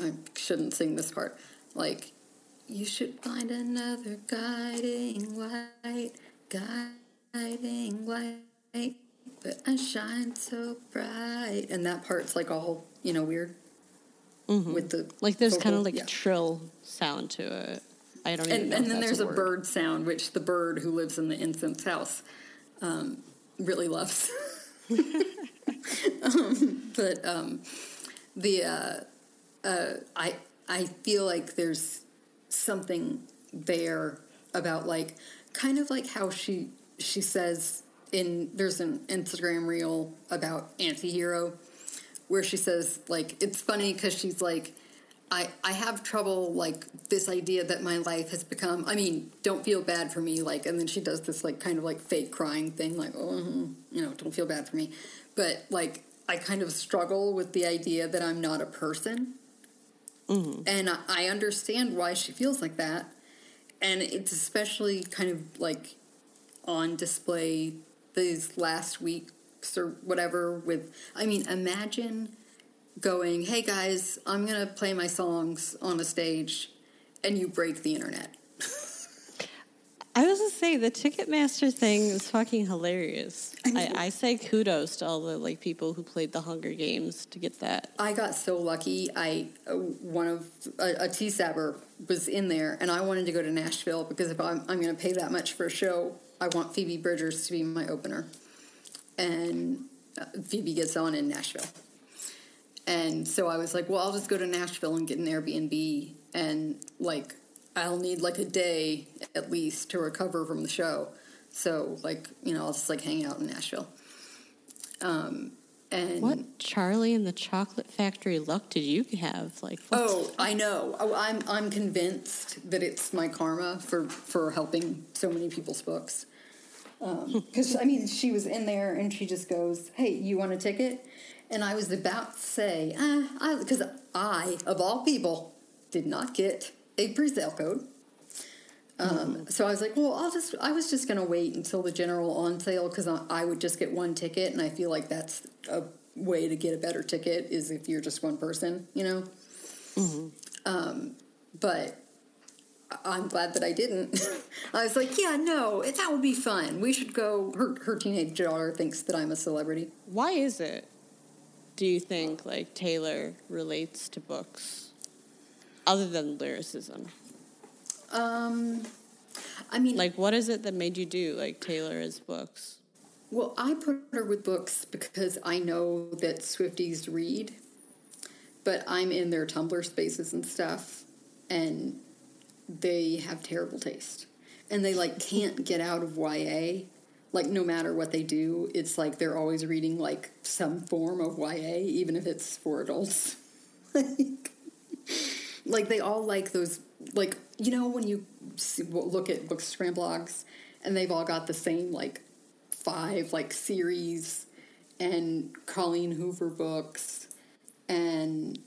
I shouldn't sing this part. Like you should find another guiding light, guiding light, but I shine so bright. And that part's like all you know weird with the Like there's kind of like yeah. a trill sound to it. I don't even and, know. and then there's a, word. bird sound, which the bird who lives in the incense house um, really loves. um, but um, the uh, uh, I I feel like there's something there about like kind of like how she she says in there's an Instagram reel about antihero where she says like it's funny because she's like I, I have trouble like this idea that my life has become i mean don't feel bad for me like and then she does this like kind of like fake crying thing like oh mm-hmm, you know don't feel bad for me. But like i kind of struggle with the idea that i'm not a person mm-hmm. and I, understand why she feels like that and it's especially kind of like on display these last weeks or whatever with i mean imagine going, hey guys, I'm going to play my songs on a stage, and you break the internet. I was gonna say the Ticketmaster thing is fucking hilarious. I, mean, I, I, say kudos to all the like people who played the Hunger Games to get that. I got so lucky. I one of a, a T Sabber was in there, and I wanted to go to Nashville because if I'm, I'm going to pay that much for a show, I want Phoebe Bridgers to be my opener, and uh, Phoebe gets on in Nashville. And so I was like, well, I'll just go to Nashville and get an Airbnb and like I'll need like a day at least to recover from the show. So like, you know, I'll just like hang out in Nashville. Um and what Charlie and the Chocolate Factory luck did you have? Like, oh, I know. Oh, I'm I'm convinced that it's my karma for for helping so many people's books. Because um, I mean, she was in there and she just goes, "Hey, you want a ticket?" And I was about to say, because uh, I, of all people, did not get a pre-sale code. Um, mm-hmm. So I was like, well, I'll just, I was just going to wait until the general on sale because I, I, would just get one ticket. And I feel like that's a way to get a better ticket is if you're just one person, you know? Mm-hmm. Um, but I'm glad that I didn't. I was like, yeah, no, that would be fun. We should go. Her, her teenage daughter thinks that I'm a celebrity. Why is it? do you think like Taylor relates to books other than lyricism? Um, I mean, like, what is it that made you do like Taylor as books? Well, I put her with books because I know that Swifties read, but I'm in their Tumblr spaces and stuff, and they have terrible taste, and they like can't get out of YA like no matter what they do, it's like they're always reading like some form of YA, even if it's for adults. like, like they all like those, like you know when you see, look at bookstagram blogs and they've all got the same like five like series and Colleen Hoover books and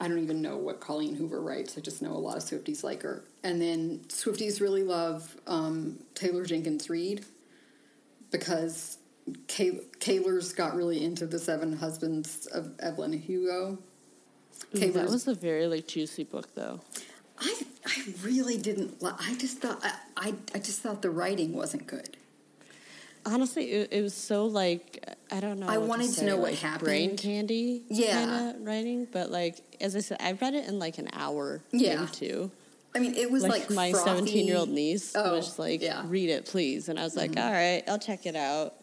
I don't even know what Colleen Hoover writes. I just know a lot of Swifties like her. And then Swifties really love um, Taylor Jenkins Reid because Kay- Kaylor's got really into the Seven Husbands of Evelyn Hugo. Ooh, that was a very like juicy book, though. I I really didn't. I just thought I, I, I just thought the writing wasn't good. Honestly, it, it was so like I don't know. I wanted to, say, to know like what happened. Brain candy, yeah, kind of writing. But like as I said, I read it in like an hour. Yeah, too. I mean, it was like, like my seventeen-year-old niece oh, was like, yeah. "Read it, please," and I was like, mm-hmm. "All right, I'll check it out."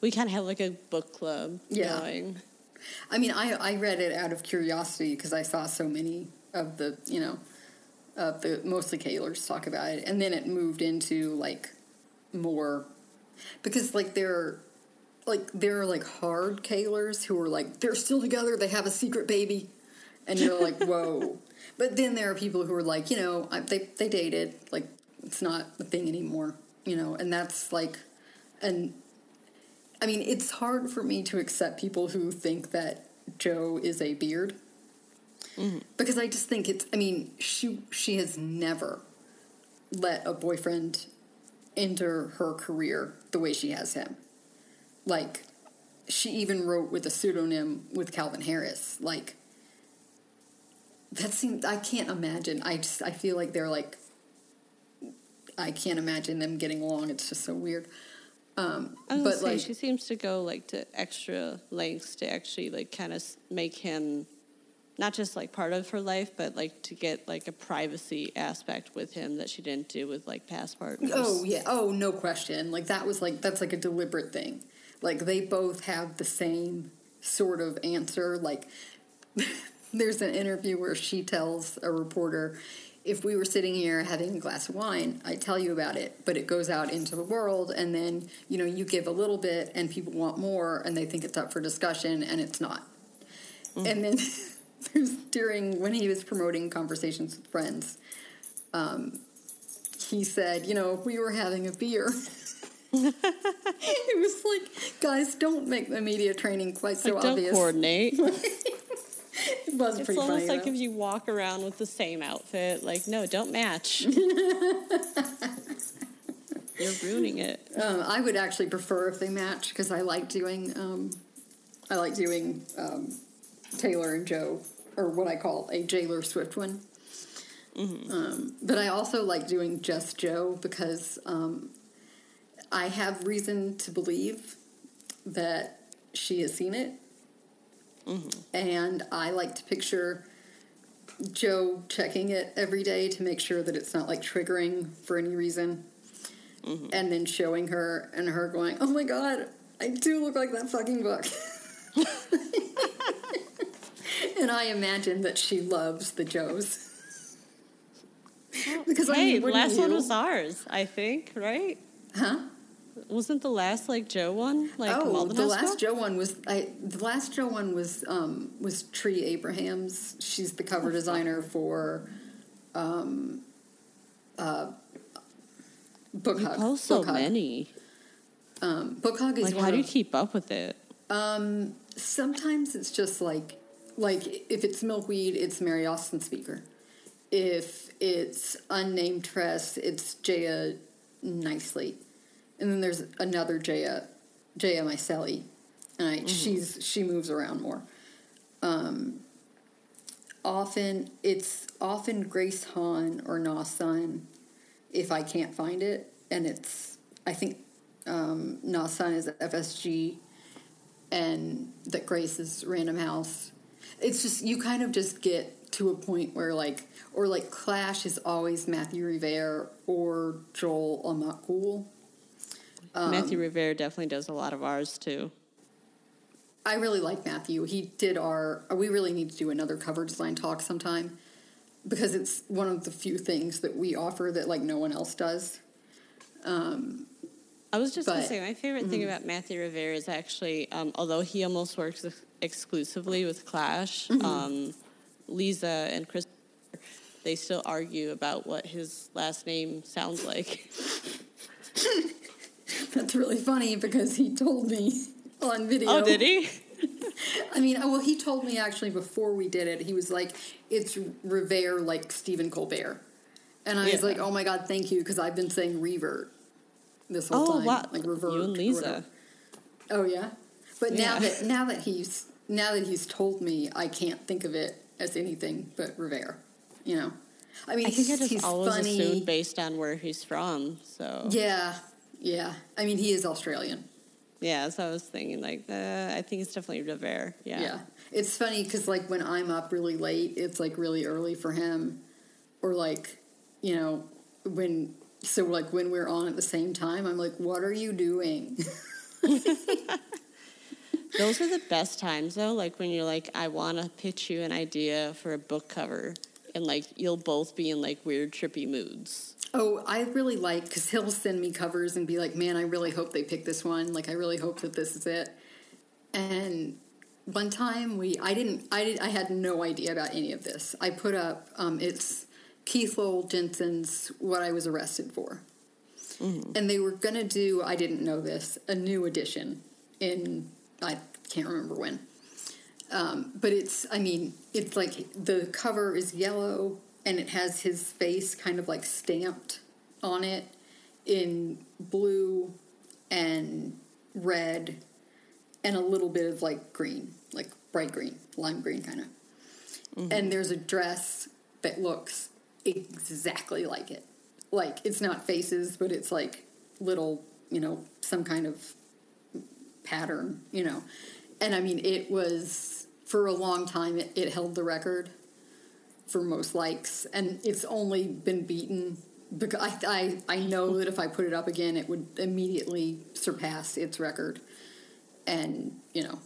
We kind of have like a book club yeah. going. I mean, I I read it out of curiosity because I saw so many of the you know, of the mostly Kaylors talk about it, and then it moved into like more because like there like there are like hard Kaylors who are like they're still together, they have a secret baby, and you're like, whoa. But then there are people who are like, you know, they they dated, like it's not a thing anymore, you know, and that's like, and I mean, it's hard for me to accept people who think that Joe is a beard. Mm-hmm. Because I just think it's I mean, she she has never let a boyfriend enter her career the way she has him. Like she even wrote with a pseudonym with Calvin Harris. Like that seems I can't imagine. I just I feel like they're like I can't imagine them getting along. It's just so weird. Um, but say, like she seems to go like to extra lengths to actually like kind of make him not just like part of her life, but like to get like a privacy aspect with him that she didn't do with like past partners. Oh yeah. Oh no question. Like that was like that's like a deliberate thing like they both have the same sort of answer. Like there's an interview where she tells a reporter, if we were sitting here having a glass of wine, I'd tell you about it, but it goes out into the world, and then you know you give a little bit, and people want more, and they think it's up for discussion, and it's not. Mm-hmm. And then there's during when he was promoting conversations with friends, um, he said, you know, we were having a beer. it was like, guys, don't make the media training quite so like, obvious. Don't coordinate. it was it's pretty almost funny, like though. if you walk around with the same outfit. Like, no, don't match. You're ruining it. Um, I would actually prefer if they match because I like doing, um, I like doing um, Taylor and Joe, or what I call a Jailer Swift one. Mm-hmm. Um, but I also like doing just Joe because um, I have reason to believe that she has seen it. Mm-hmm. And I like to picture Joe checking it every day to make sure that it's not like triggering for any reason. Mm-hmm. And then showing her and her going, oh my god, I do look like that fucking book. and I imagine that she loves the Joes. because I hey, mean, the wouldn't last one was ours, I think, right? Huh? Wasn't the last like Joe one like oh, the last? Joe one was I. The last Joe one was um, was Tree Abrahams. She's the cover designer for um, uh, Book You Hug. post so Hug. many. Um, Book Hug is Like, one how do you of- keep up with it? Um, sometimes it's just like like if it's milkweed, it's Mary Austin Speaker. If it's Unnamed Press, it's Jaya Nicely, and then there's another Jaya Jaya Miceli, and I, she's she moves around more. Um, often it's often Grace Han or Na Sun if I can't find it, and it's I think um, Na Sun is FSG, and that Grace is Random House. It's just you kind of just get to a point where like or like Clash is always Matthew Revert or Joel Amat Güell. Um, Matthew Revert definitely does a lot of ours too. I really like Matthew. He did our. We really need to do another cover design talk sometime because it's one of the few things that we offer that like no one else does. I was just gonna say my favorite thing about Matthew Revert is actually, um, although he almost works ex- exclusively with Clash, um, Leza and Chris, they still argue about what his last name sounds like. That's really funny because he told me on video. oh, did he? I mean, well, he told me actually before we did it. He was like, "It's Revere like Stephen Colbert," and I was like, "Oh my god, thank you," because I've been saying revert this whole Oh, time, wow! like revert. You and Leza. Oh yeah, but now that now that he's now that he's told me, I can't think of it as anything but Revere. You know, I mean, I think I he's, just always funny. assumed based on where he's from. So Yeah, yeah. I mean, he is Australian. yeah, so I was thinking like, uh, I think it's definitely Rivera. Yeah. Yeah. It's funny because, like, when I'm up really late, it's like really early for him. Or, like, you know, when, so like when we're on at the same time, I'm like, what are you doing? Those are the best times though, like when you're like, I want to pitch you an idea for a book cover, and like you'll both be in like weird trippy moods. Oh, I really like, because he'll send me covers and be like, man, I really hope they pick this one. Like, I really hope that this is it. And one time we, I didn't, I did, I had no idea about any of this. I put up, um, it's Keith Lowell Jensen's What I Was Arrested For. And they were going to do, I didn't know this, a new edition in, I can't remember when. Um, but it's, I mean, it's like the cover is yellow and it has his face kind of like stamped on it in blue and red and a little bit of like green, like bright green, lime green kind of. Mm-hmm. And there's a dress that looks exactly like it. Like it's not faces, but it's like little, you know, some kind of pattern, you know. And I mean, it was for a long time. It, it held the record for most likes, and it's only been beaten because I, I I know that if I put it up again, it would immediately surpass its record. and you know,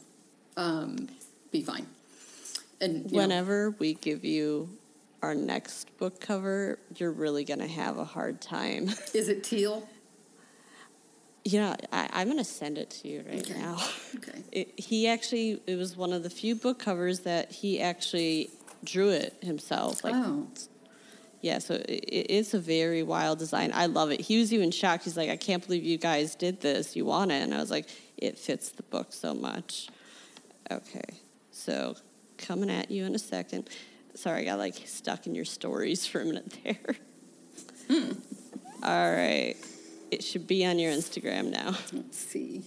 um, be fine. And you know, Whenever we give you our next book cover, you're really going to have a hard time. is it teal? yeah, I, I'm going to send it to you right Okay. now. Okay. It, he actually, it was one of the few book covers that he actually drew it himself. Like, oh, yeah, so it, it's a very wild design. I love it. He was even shocked. He's like, I can't believe you guys did this. You want it? And I was like, it fits the book so much. Okay, so coming at you in a second. Sorry, I got like stuck in your stories for a minute there. Hmm. All right, it should be on your Instagram now. let's see.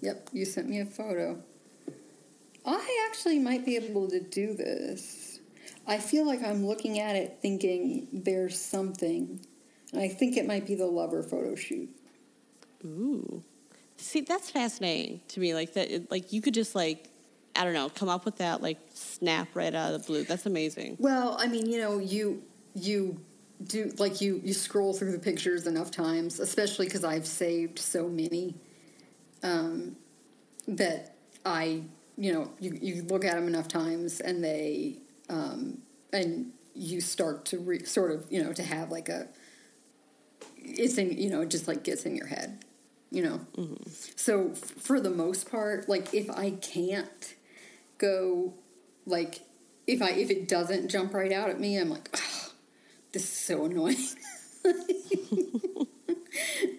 Yep, you sent me a photo. I actually might be able to do this. I feel like I'm looking at it thinking there's something. And I think it might be the lover photo shoot. Ooh, see, that's fascinating to me. Like that, it, like you could just like, I don't know, come up with that like snap right out of the blue. That's amazing. Well, I mean, you know, you you do like you you scroll through the pictures enough times, especially because I've saved so many um, that I you know you you look at them enough times and they um, and you start to re- sort of you know to have like a it's in you know it just like gets in your head you know? So f- for the most part like if i can't go like if i if it doesn't jump right out at me i'm like "Ugh, this is so annoying.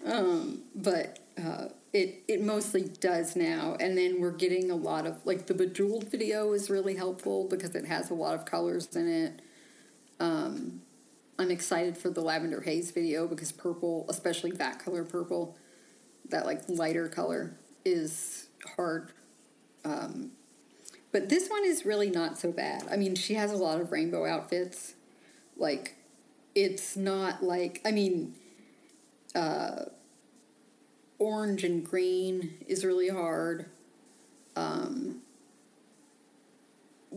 Um but uh it it mostly does now. And then we're getting a lot of like the bejeweled video is really helpful because it has a lot of colors in it. Um i'm excited for the lavender haze video because purple especially that color purple that like lighter color is hard. Um but this one is really not so bad. I mean she has a lot of rainbow outfits. Like it's not like i mean uh orange and green is really hard. Um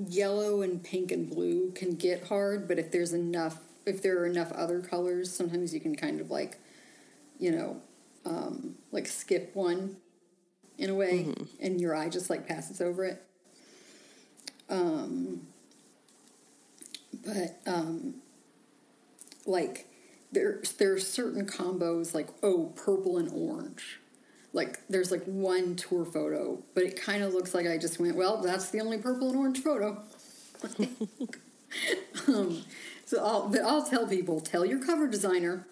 yellow and pink and blue can get hard but if there's enough if there are enough other colors sometimes you can kind of like you know um like skip one in a way and your eye just like passes over it. Um but um like there there are certain combos like oh purple and orange. Like there's like one tour photo but it kind of looks like i just went well that's the only purple and orange photo. Um, so I'll, but I'll tell people tell your cover designer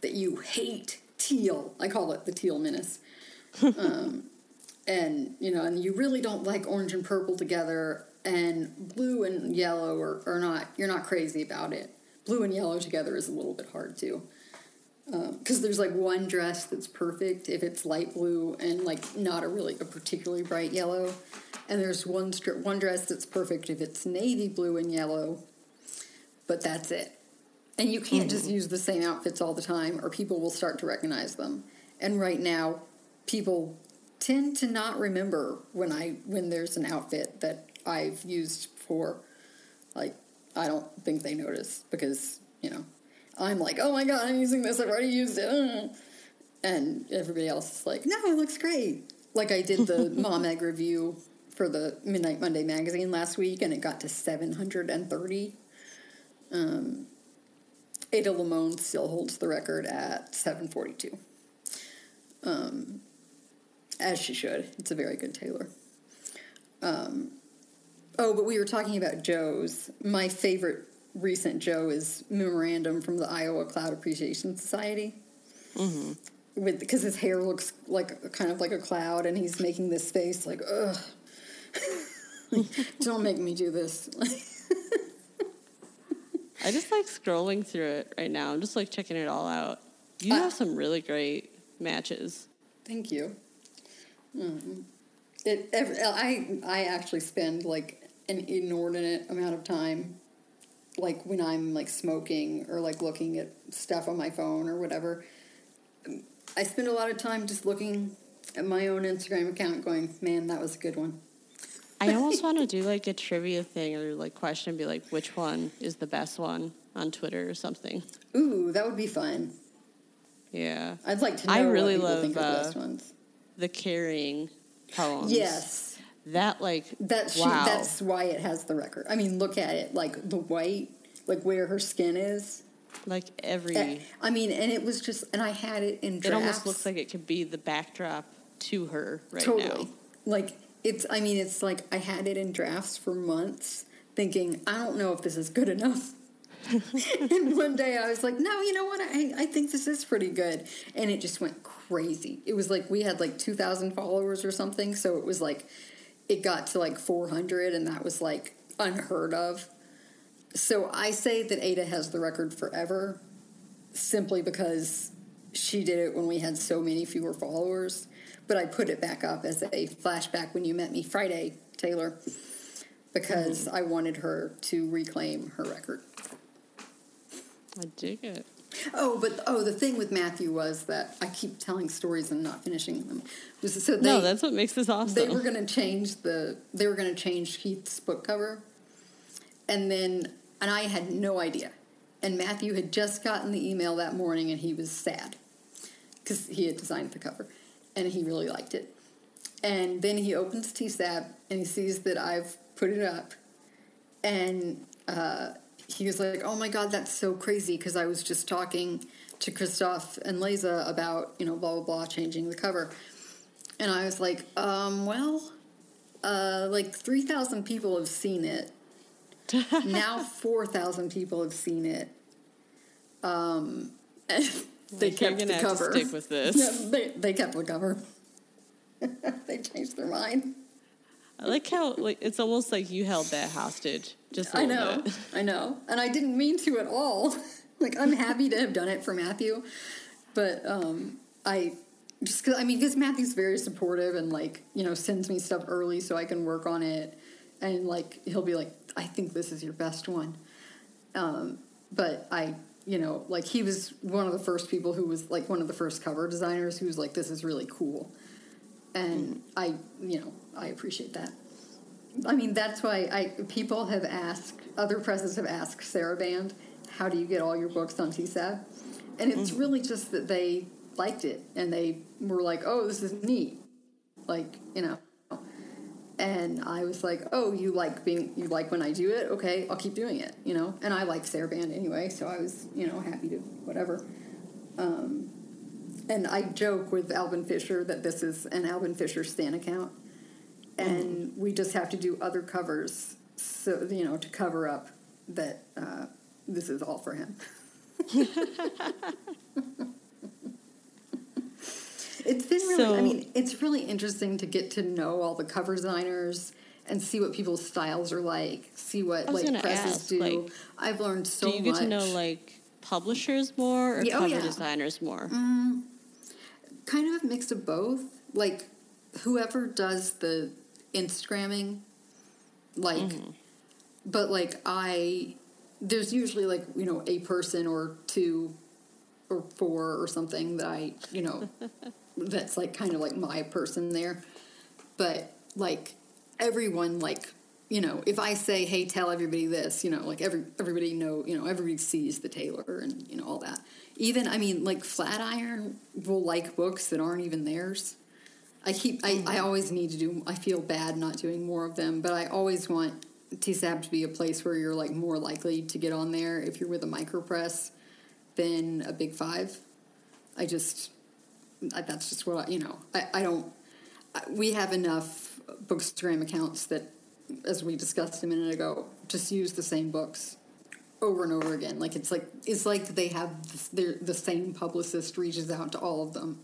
that you hate teal. I call it the teal menace. Um, and you know and you really don't like orange and purple together and blue and yellow are, are not you're not crazy about it blue and yellow together is a little bit hard too. Um, because there's like one dress that's perfect if it's light blue and like not a really a particularly bright yellow. And there's one stri- one dress that's perfect if it's navy blue and yellow but that's it. And you can't just hmm. use the same outfits all the time or people will start to recognize them. And right now people tend to not remember when i when there's an outfit that i've used for like i don't think they notice because you know i'm like oh my god i'm using this. I've already used it. Uh." and everybody else is like no it looks great. Like i did the mom egg review for the midnight monday magazine last week and it got to 730 um, Ada Limón still holds the record at 742 um, as she should. It's a very good Taylor. Um, oh but we were talking about joe's my favorite recent joe is memorandum from the iowa cloud appreciation society with because his hair looks like kind of like a cloud and he's making this face like ugh don't make me do this I just like scrolling through it right now. I'm just like checking it all out. You Uh, have some really great matches. Thank you. Mm. It, ev- I I actually spend like an inordinate amount of time, like when I'm like smoking or like looking at stuff on my phone or whatever. I spend a lot of time just looking at my own Instagram account, going, "Man, that was a good one." I almost want to do like a trivia thing or like question be like, which one is the best one on Twitter or something. Ooh, that would be fun. Yeah. I'd like to know I really love, think are the uh, best ones. The carrying poems. Yes. That like That's wow. she, that's why it has the record. I mean, look at it, like the white, like where her skin is. like every Eh, I mean, and it was just, and I had it in Drafts. it almost looks like it could be the backdrop to her right totally. now. Like it's. I mean, it's like I had it in drafts for months, thinking I don't know if this is good enough. and one day I was like, no, you know what? I, I think this is pretty good. And it just went crazy. It was like we had like 2,000 followers or something. So it was like, it got to like 400, and that was like unheard of. So I say that Ada has the record forever simply because she did it when we had so many fewer followers. But I put it back up as a flashback when you met me Friday, Taylor, because mm-hmm. I wanted her to reclaim her record. I dig it. Oh, but oh, the thing with Matthew was that I keep telling stories and not finishing them. Was so they, no, that's what makes this awesome. they were going to change the they were going to change Keith's book cover, and then and I had no idea. And Matthew had just gotten the email that morning, and he was sad because he had designed the cover, and he really liked it. And then he opens TSAB and he sees that I've put it up, and uh, he was like, "Oh my god, that's so crazy!" Because I was just talking to Christoph and Leza about you know blah blah blah changing the cover, and I was like, um, "Well, uh, like three thousand people have seen it. now four thousand people have seen it. Um, they Like, kept the cover. stick with this. Yeah, they they kept the cover. they changed their mind. I like how like it's almost like you held that hostage. Just I know, bit. I know, and I didn't mean to at all. like I'm happy to have done it for Matthew, but um, I just cause, I mean because Matthew's very supportive and like you know sends me stuff early so I can work on it, and like he'll be like, I think this is your best one, um, but I you know like he was one of the first people who was like one of the first cover designers who was like this is really cool, and I you know I appreciate that. I mean, that's why I people have asked other presses have asked Sarabande, how do you get all your books on TSAB? And it's really just that they liked it and they were like, oh, this is neat, like you know. And I was like, oh, you like being you like when I do it? Okay, I'll keep doing it, you know. And I like Sarabande anyway, so I was you know happy to whatever. Um, and I joke with Alban Fischer that this is an Alban Fischer Stan account and we just have to do other covers so you know to cover up that uh, this is all for him it's been really i mean it's really interesting to get to know all the cover designers and see what people's styles are like see what like presses ask, do like, i've learned so much. Do you get much to know like publishers more or Yeah, oh, cover yeah. designers more? kind of a mix of both. Like whoever does the Instagramming, like, Mm-hmm. but like I, there's usually like you know a person or two or four or something that I you know that's like kind of like my person there, but like everyone like you know if I say hey tell everybody this you know like every everybody know you know everybody sees the Taylor and you know all that even I mean like Flatiron will like books that aren't even theirs. I keep I, I mm. always need to do I feel bad not doing more of them, but I always want TSAB to be a place where you're like more likely to get on there if you're with a micropress than a big five. I just I, that's just what I, you know. I, I don't. I, we have enough Bookstagram accounts that, as we discussed a minute ago, just use the same books over and over again. Like it's like it's like they have their, the same publicist reaches out to all of them,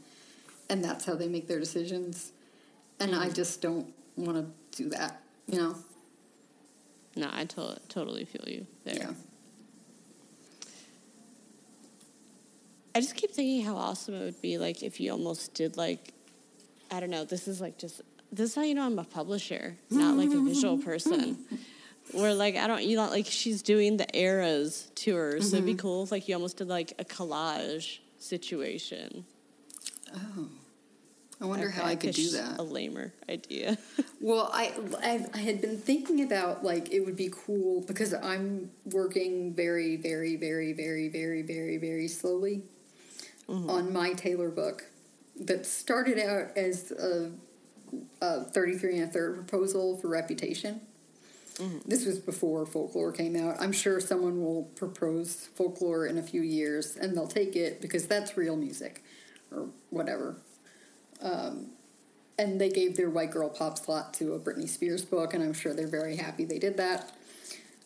and that's how they make their decisions. And I mm-hmm. just don't want to do that. You know. No, I to- totally feel you there. Yeah. I just keep thinking how awesome it would be like if you almost did like I don't know, this is like just this is how you know I'm a publisher, not like a visual person. Where like I don't you know like she's doing the eras tour, so it'd be mm-hmm. cool if like you almost did like a collage situation. Oh. I wonder how I could do that. A lamer idea. Well, I, I I had been thinking about like it would be cool because I'm working very very very very very very very slowly on my Taylor book that started out as a uh, 33 and a third proposal for Reputation. This was before folklore came out. I'm sure someone will propose folklore in a few years and they'll take it because that's real music or whatever. Um, and they gave their white girl pop slot to a Britney Spears book, and I'm sure they're very happy they did that.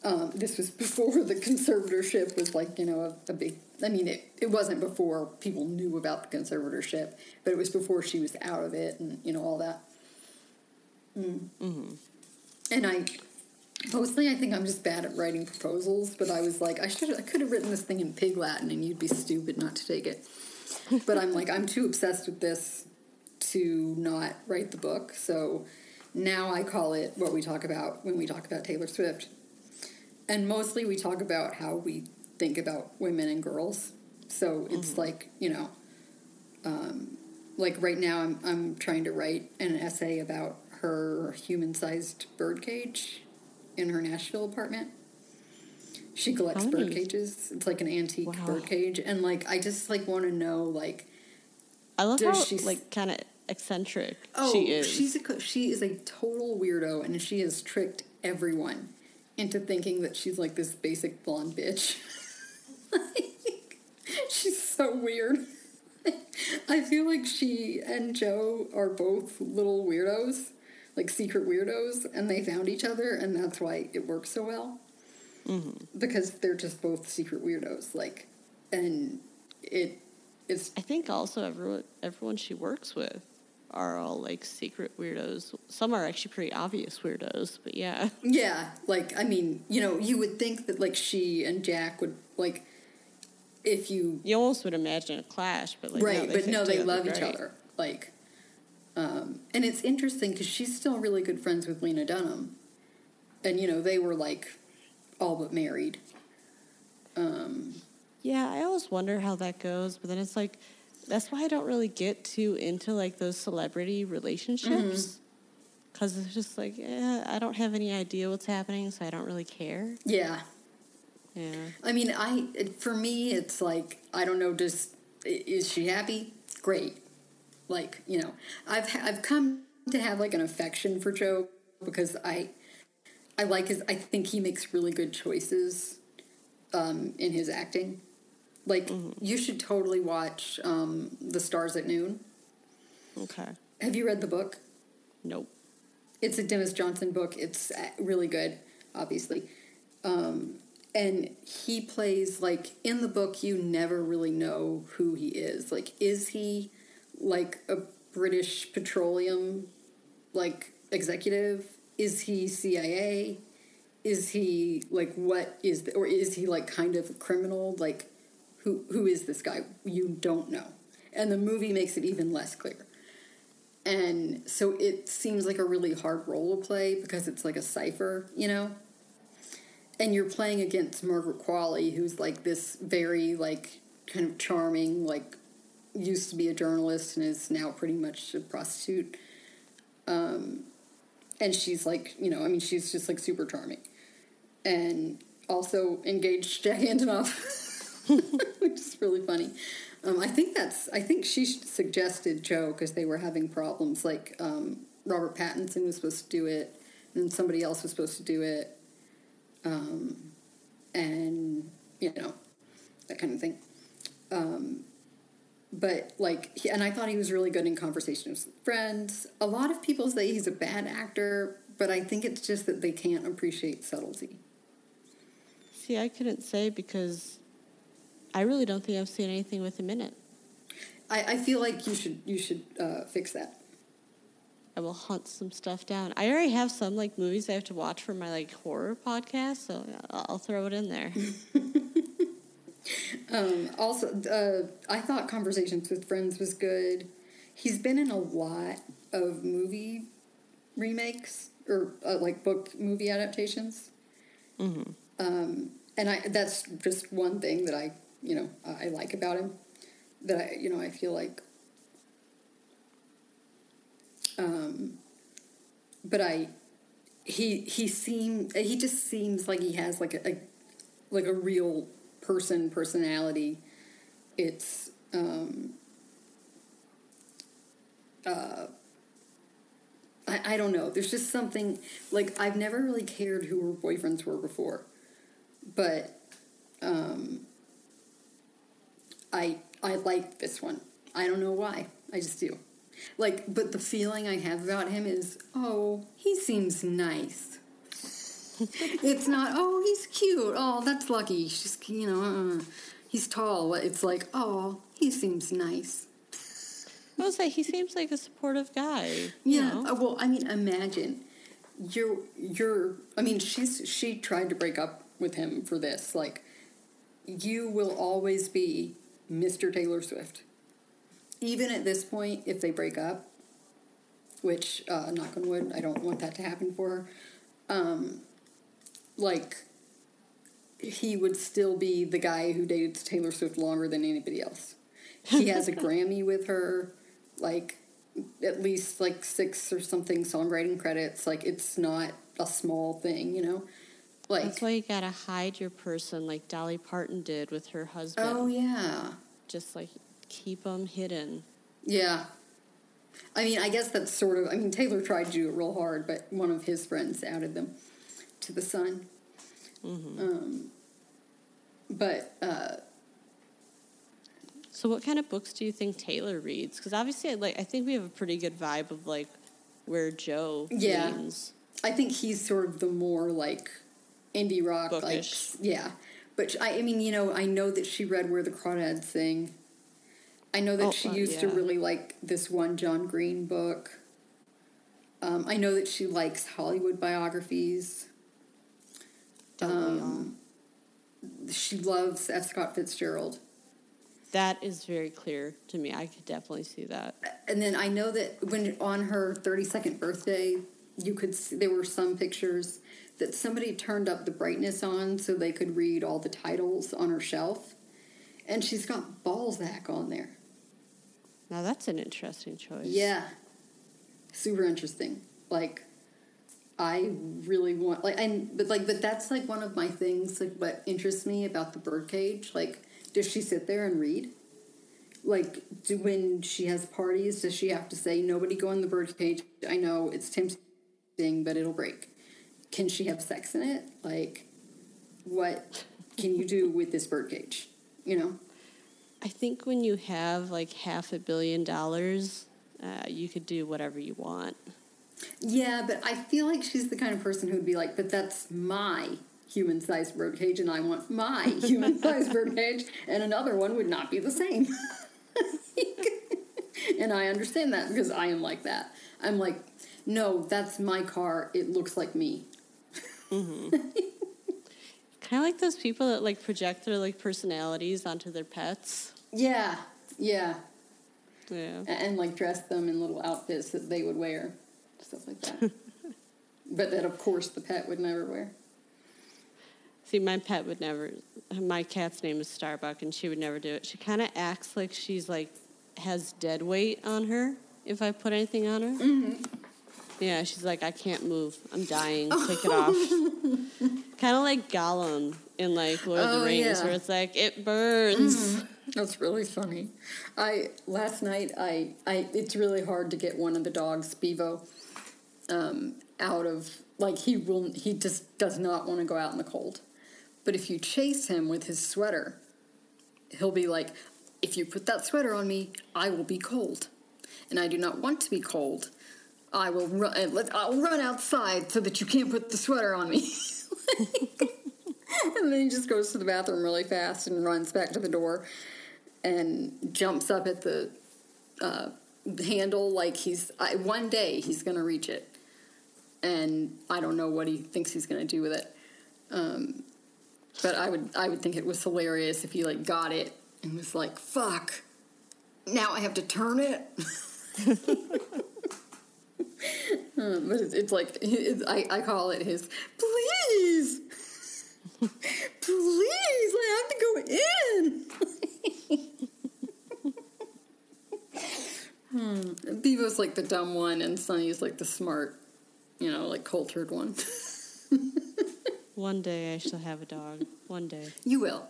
Um, this was before the conservatorship was like, you know, a, a big. I mean, it, it wasn't before people knew about the conservatorship, but it was before she was out of it and, you know, all that. Mm. And I, mostly I think I'm just bad at writing proposals, but I was like, I should, I could have written this thing in pig Latin and you'd be stupid not to take it. But I'm like, I'm too obsessed with this to not write the book. So now I call it what we talk about when we talk about Taylor Swift. And mostly we talk about how we think about women and girls. So it's like, you know, um, like right now I'm, I'm trying to write an essay about her human sized bird cage in her Nashville apartment. She collects How bird cages. It's like an antique Wow. bird cage. And like, I just like want to know, like, I love how she's, like kind of eccentric Oh, she is. she's a she is a total weirdo, and she has tricked everyone into thinking that she's like this basic blonde bitch. she's so weird. I feel like she and Joe are both little weirdos, like secret weirdos, and they found each other, and that's why it works so well. Mm-hmm. Because they're just both secret weirdos, like, and it it's I think also everyone everyone she works with are all like secret weirdos. Some are actually pretty obvious weirdos, but yeah. Yeah, like I mean, you know, you would think that like she and Jack would like if you You almost would imagine a clash, but like right, no, they but no, they love each other. Like, um, and it's interesting because she's still really good friends with Lena Dunham, and you know they were like all but married. Yeah, I always wonder how that goes, but then it's like that's why I don't really get too into like those celebrity relationships. Mm-hmm. Cause it's just like, eh, I don't have any idea what's happening, so I don't really care. Yeah, Yeah. I mean, I it, for me, it's like I don't know. Just is she happy? Great. Like you know, I've ha- I've come to have like an affection for Joe because I I like his. I think he makes really good choices um, in his acting. Like you should totally watch um, The Stars at Noon. Okay. Have you read the book? Nope. It's a Denis Johnson book. It's uh, really good, obviously. Um, and he plays like in the book, you never really know who he is. Like, is he like a British petroleum like executive? Is he CIA? Is he like what is the, or is he like kind of a criminal? Like, who who is this guy? You don't know. And the movie makes it even less clear and so it seems like a really hard role to play because it's like a cipher, you know. And you're playing against Margaret Qualley, who's like this very like kind of charming, like used to be a journalist and is now pretty much a prostitute. Um, and she's like, you know, I mean, she's just like super charming, and also engaged Jack Antonoff, which is really funny. Um, I think that's. I think she suggested Joe because they were having problems. Like um, Robert Pattinson was supposed to do it, and somebody else was supposed to do it, um, and you know that kind of thing. Um, but like, and I thought he was really good in conversations with friends. A lot of people say he's a bad actor, but I think it's just that they can't appreciate subtlety. See, I couldn't say because I really don't think I've seen anything with him in it. I, I feel like you should you should uh, fix that. I will hunt some stuff down. I already have some like movies I have to watch for my like horror podcast, so I'll throw it in there. Um, also, uh, I thought Conversations with Friends was good. He's been in a lot of movie remakes or uh, like book movie adaptations. Um, and I that's just one thing that I you know I like about him. That I you know I feel like. Um, but I, he he seem he just seems like he has like a, a like a real person personality. It's um, uh, I, I don't know. There's just something like I've never really cared who her boyfriends were before, but um, I I like this one. I don't know why. I just do. Like, but the feeling I have about him is, oh, he seems nice. it's not, oh, he's cute. Oh, that's lucky. She's, you know, uh, he's tall. It's like, oh, he seems nice. I was like, he seems like a supportive guy. Yeah. know? uh, Well, I mean, imagine you're you're. I mean, she's she tried to break up with him for this. Like, you will always be Mr. Taylor Swift. Even at this point, if they break up, which uh, knock on wood, I don't want that to happen for her. Um, like, he would still be the guy who dated Taylor Swift longer than anybody else. He has a Grammy with her, like at least like six or something songwriting credits. Like it's not a small thing, you know. Like That's why you gotta hide your person, like Dolly Parton did with her husband. oh yeah, Just like keep them hidden. yeah. I mean, I guess that's sort of. I mean, Taylor tried to do it real hard, but one of his friends outed them to the sun. Um, but uh, So, what kind of books do you think Taylor reads? Because obviously, like, I think we have a pretty good vibe of like where Joe Yeah. leans. I think he's sort of the more like indie rock, Bookish. like yeah. But I, I mean, you know, I know that she read Where the Crawdads Sing. I know that Oh, she uh, used to really like this one John Green book. Um, I know that she likes Hollywood biographies. Don't we all? Um, She loves F. Scott Fitzgerald. That is very clear to me. I could definitely see that. And then I know that when on her 32nd birthday, you could see, there were some pictures that somebody turned up the brightness on so they could read all the titles on her shelf. And she's got Balzac on there. Now that's an interesting choice. Yeah. Super interesting. Like I really want like and but like but that's like one of my things like what interests me about the birdcage. Like does she sit there and read? Like do, when she has parties, does she have to say nobody go in the birdcage? I know it's tempting, but it'll break. Can she have sex in it? Like what can you do with this birdcage? You know? I think when you have like half a billion dollars, uh, you could do whatever you want. Yeah, but I feel like she's the kind of person who'd be like, but that's my human sized birdcage, and I want my human sized birdcage, and another one would not be the same. and I understand that because I am like that. I'm like, no, that's my car. It looks like me. Kind of like those people that like project their like personalities onto their pets. Yeah, yeah. Yeah. A- And, like dress them in little outfits that they would wear, stuff like that. but that, of course, the pet would never wear. See, my pet would never. My cat's name is Starbuck, and she would never do it. She kind of acts like she's like has dead weight on her if I put anything on her. Mm-hmm. Yeah, she's like, I can't move. I'm dying. Take it off. kind of like Gollum in like Lord of Oh, the Rings, yeah. where it's like it burns. That's really funny. I last night I I it's really hard to get one of the dogs, Bevo, um, out of like he will he just does not want to go out in the cold. But if you chase him with his sweater, he'll be like, "If you put that sweater on me, I will be cold, and I do not want to be cold. I will run. I'll run outside so that you can't put the sweater on me." and then he just goes to the bathroom really fast and runs back to the door and jumps up at the uh, handle like he's I, one day he's gonna reach it and i don't know what he thinks he's gonna do with it um, but i would i would think it was hilarious if he like got it and was like fuck now i have to turn it but it's, it's like it's, I, I call it his please please i have to go in hmm. bevo's like the dumb one and sunny's like the smart you know like cultured one One day I shall have a dog. One day. you will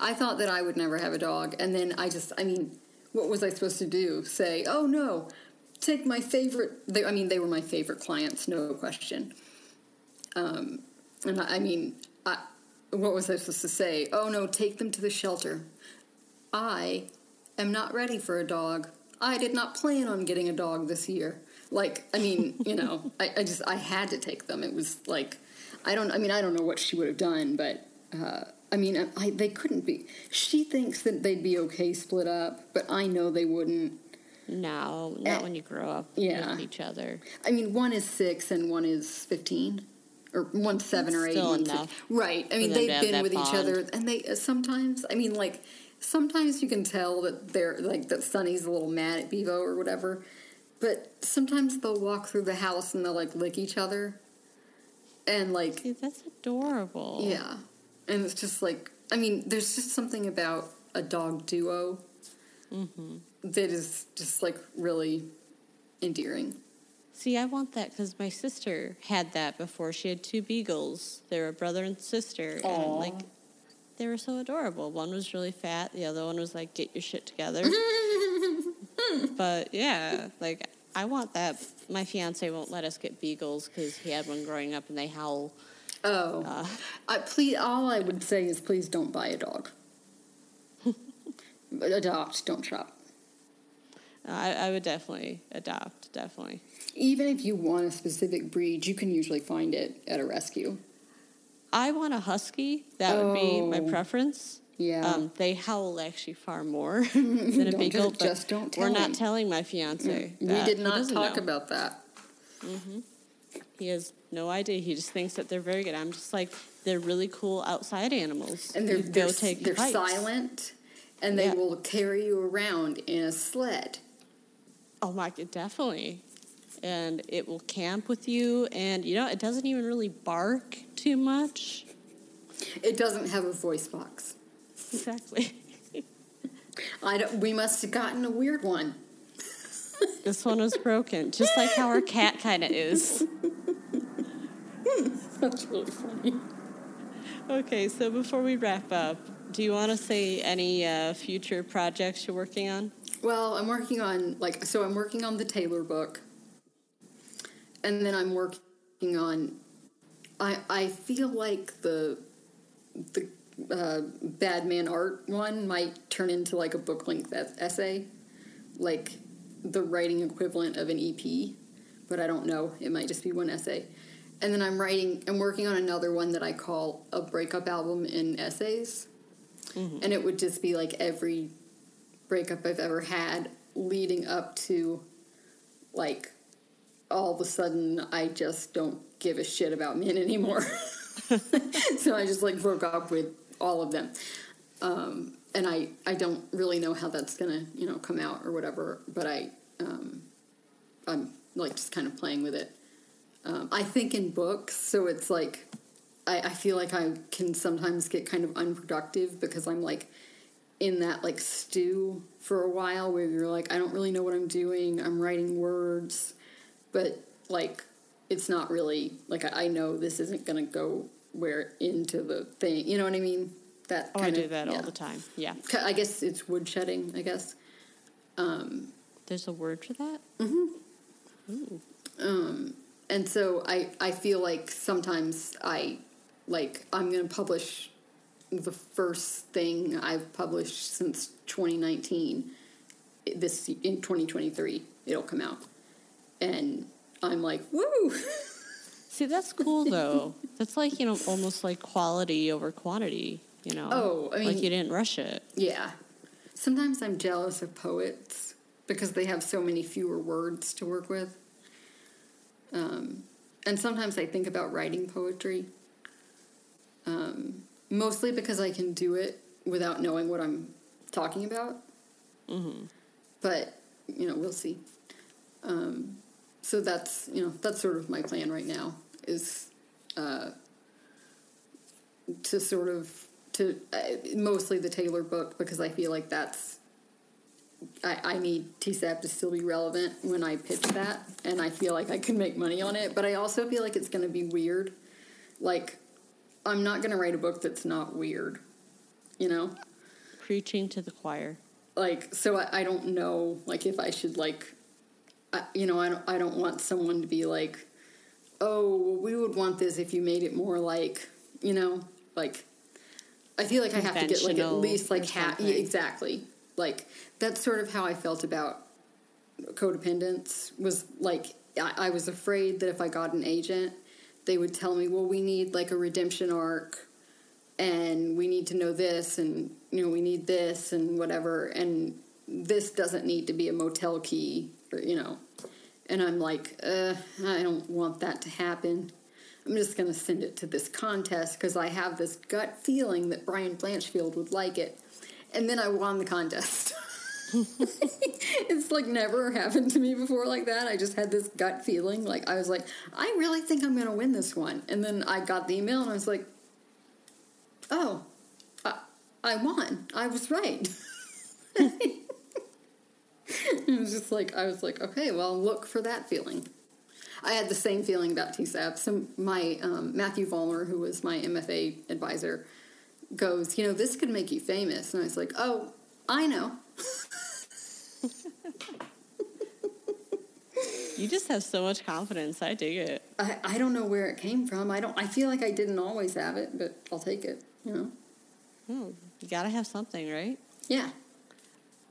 i thought that i would never have a dog and then i just i mean what was i supposed to do say oh no take my favorite. They, I mean, they were my favorite clients, no question. Um, and I, I mean, I, what was I supposed to say? Oh no, take them to the shelter. I am not ready for a dog. I did not plan on getting a dog this year. Like, I mean, you know, I, I just, I had to take them. It was like, I don't, I mean, I don't know what she would have done, but, uh, I mean, I, they couldn't be. She thinks that they'd be okay split up, but I know they wouldn't. No, not Eh, when you grow up yeah. with each other. I mean, one is six and one is 15. Or one's seven or eight. Still enough six. Right. I mean, they've been with each other, and they uh, sometimes. I mean, like sometimes you can tell that they're like that. Sunny's a little mad at Bevo or whatever, but sometimes they'll walk through the house and they'll like lick each other, and like that's adorable. yeah, and it's just like I mean, there's just something about a dog duo Mm-hmm. That is just like really endearing. See, I want that because my sister had that before. She had two beagles. They were a brother and sister, Aw. and like they were so adorable. One was really fat. The other one was like, "Get your shit together." but yeah, like I want that. My fiance won't let us get beagles because he had one growing up, and they howl. Oh, Uh. I, please. All I would say is, please don't buy a dog. Adopt, don't shop. I, I would definitely adopt. Definitely. Even if you want a specific breed, you can usually find it at a rescue. I want a husky. That would be my Oh. preference. Yeah. Um, they howl actually far more than a Don't beagle. just- but just don't We're tell not telling my fiance. we that. did not talk know. about that. Mm-hmm. He has no idea. He just thinks that they're very good. I'm just like they're really cool outside animals. And they're they're, they're silent, and they Yeah. will carry you around in a sled. Oh my god, definitely. And it will camp with you, and you know it doesn't even really bark too much. It doesn't have a voice box. Exactly. I don't, we must have gotten a weird one. this one was broken, just like how our cat kind of is. That's really funny. Okay, so before we wrap up, do you want to say any uh, future projects you're working on? Well, I'm working on like so I'm working on the Taylor book. And then I'm working on I I feel like the the uh, Bad Man Art one might turn into like a book length essay, like the writing equivalent of an EP, but I don't know. It might just be one essay. And then I'm writing, I'm working on another one that I call a breakup album in essays. And it would just be like every breakup I've ever had leading up to like all of a sudden I just don't give a shit about men anymore. so I just like broke up with all of them. Um, and I, I don't really know how that's gonna, you know, come out or whatever, but I um, I'm like just kind of playing with it. Um, I think in books, so it's like I, I feel like I can sometimes get kind of unproductive because I'm like in that like stew for a while where you're like, I don't really know what I'm doing. I'm writing words, but like it's not really like I, I know this isn't gonna go where into the thing. You know what I mean? That Oh, I do of- that yeah. all the time. Yeah. I guess it's woodshedding. I guess. Um, There's a word for that? Mm-hmm. Um, and so I, I feel like sometimes I like I'm gonna publish the first thing I've published since 2019 this in 2023 it'll come out and I'm like woo See, that's cool though. that's like, you know, almost like quality over quantity, you know? Oh, I like you didn't rush it. yeah sometimes I'm jealous of poets because they have so many fewer words to work with um, and sometimes I think about writing poetry um, mostly because I can do it without knowing what I'm talking about. But you know, we'll see. Um, so that's you know that's sort of my plan right now is uh, to sort of to uh, mostly the Taylor book because I feel like that's I, I need TSAB to still be relevant when I pitch that, and I feel like I can make money on it. But I also feel like it's going to be weird. Like, I'm not going to write a book that's not weird, you know? Preaching to the choir. Like, so I, I don't know, like, if I should, like, I, you know, I don't, I don't want someone to be like, oh, we would want this if you made it more like, you know, like. I feel like I have to get like at least like or half. exactly. Like that's sort of how I felt about codependence. Was like I, I was afraid that if I got an agent, they would tell me, "Well, we need like a redemption arc, and we need to know this, and you know, we need this, and whatever, and this doesn't need to be a motel key, or you know." And I'm like, uh, I don't want that to happen. I'm just going to send it to this contest because I have this gut feeling that Brian Blanchfield would like it. And then I won the contest. it's like never happened to me before like that. I just had this gut feeling. Like, I was like, I really think I'm going to win this one. And then I got the email and I was like, oh, I, I won. I was right. it was just like, I was like, okay, well, look for that feeling. I had the same feeling about TSAB. So my um, Matthew Vollmer, who was my MFA advisor, goes, you know, this could make you famous. And I was like, oh, I know. You just have so much confidence. I dig it. I, I don't know where it came from. I don't. I feel like I didn't always have it, but I'll take it. You know. Oh, you gotta have something, right? Yeah.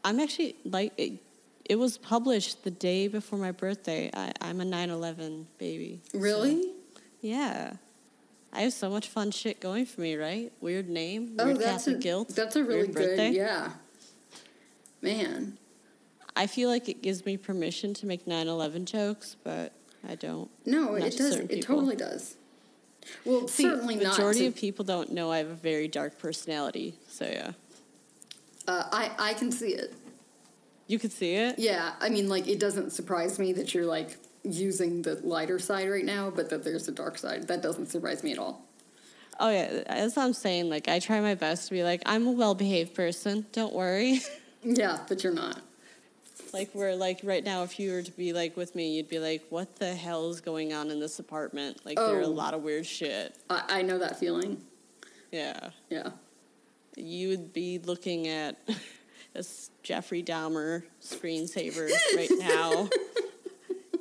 I'm actually like it, it was published the day before my birthday. I, I'm a 9/11 baby. Really? Yeah. I have so much fun shit going for me, right? Weird name, oh, weird that's a guilt. that's a really good. birthday. Yeah. Man. I feel like it gives me permission to make 9/11 jokes, but I don't. No, Not it does. It people. totally does. Well, See, certainly not. The majority to- of people don't know I have a very dark personality. So yeah, uh, I I can see it. you could see it. Yeah, I mean, like it doesn't surprise me that you're like using the lighter side right now, but that there's a dark side. That doesn't surprise me at all. Oh yeah, that's what I'm saying. Like I try my best to be like I'm a well-behaved person. Don't worry. Yeah, but you're not. like where like right now, if you were to be like with me, you'd be like, "What the hell is going on in this apartment?" Like there are a Oh. lot of weird shit. I, I know that feeling. Yeah, Yeah. you would be looking at this Jeffrey Dahmer screensaver right now.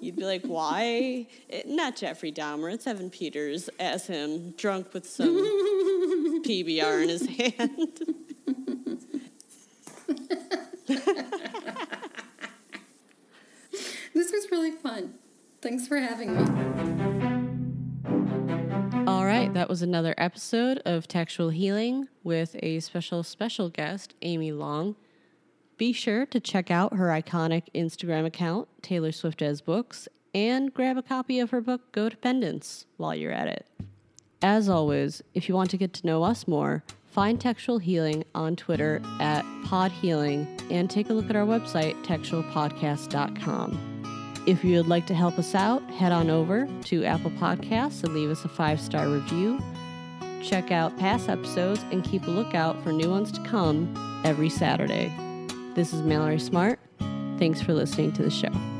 You'd be like, "Why?" It, not Jeffrey Dahmer. It's Evan Peters as him, drunk with some PBR in his hand. This was really fun. Thanks for having me. All right, that was another episode of Textual Healing with a special, special guest, Amy Long. Be sure to check out her iconic Instagram account, Taylor Swift as Books, and grab a copy of her book, Codependence, while you're at it. As always, if you want to get to know us more, find Textual Healing on Twitter at Pod Healing and take a look at our website, textualpodcast.com. If you would like to help us out, head on over to Apple Podcasts and leave us a five star review. Check out past episodes and keep a lookout for new ones to come every Saturday. This is Mallory Smart. Thanks for listening to the show.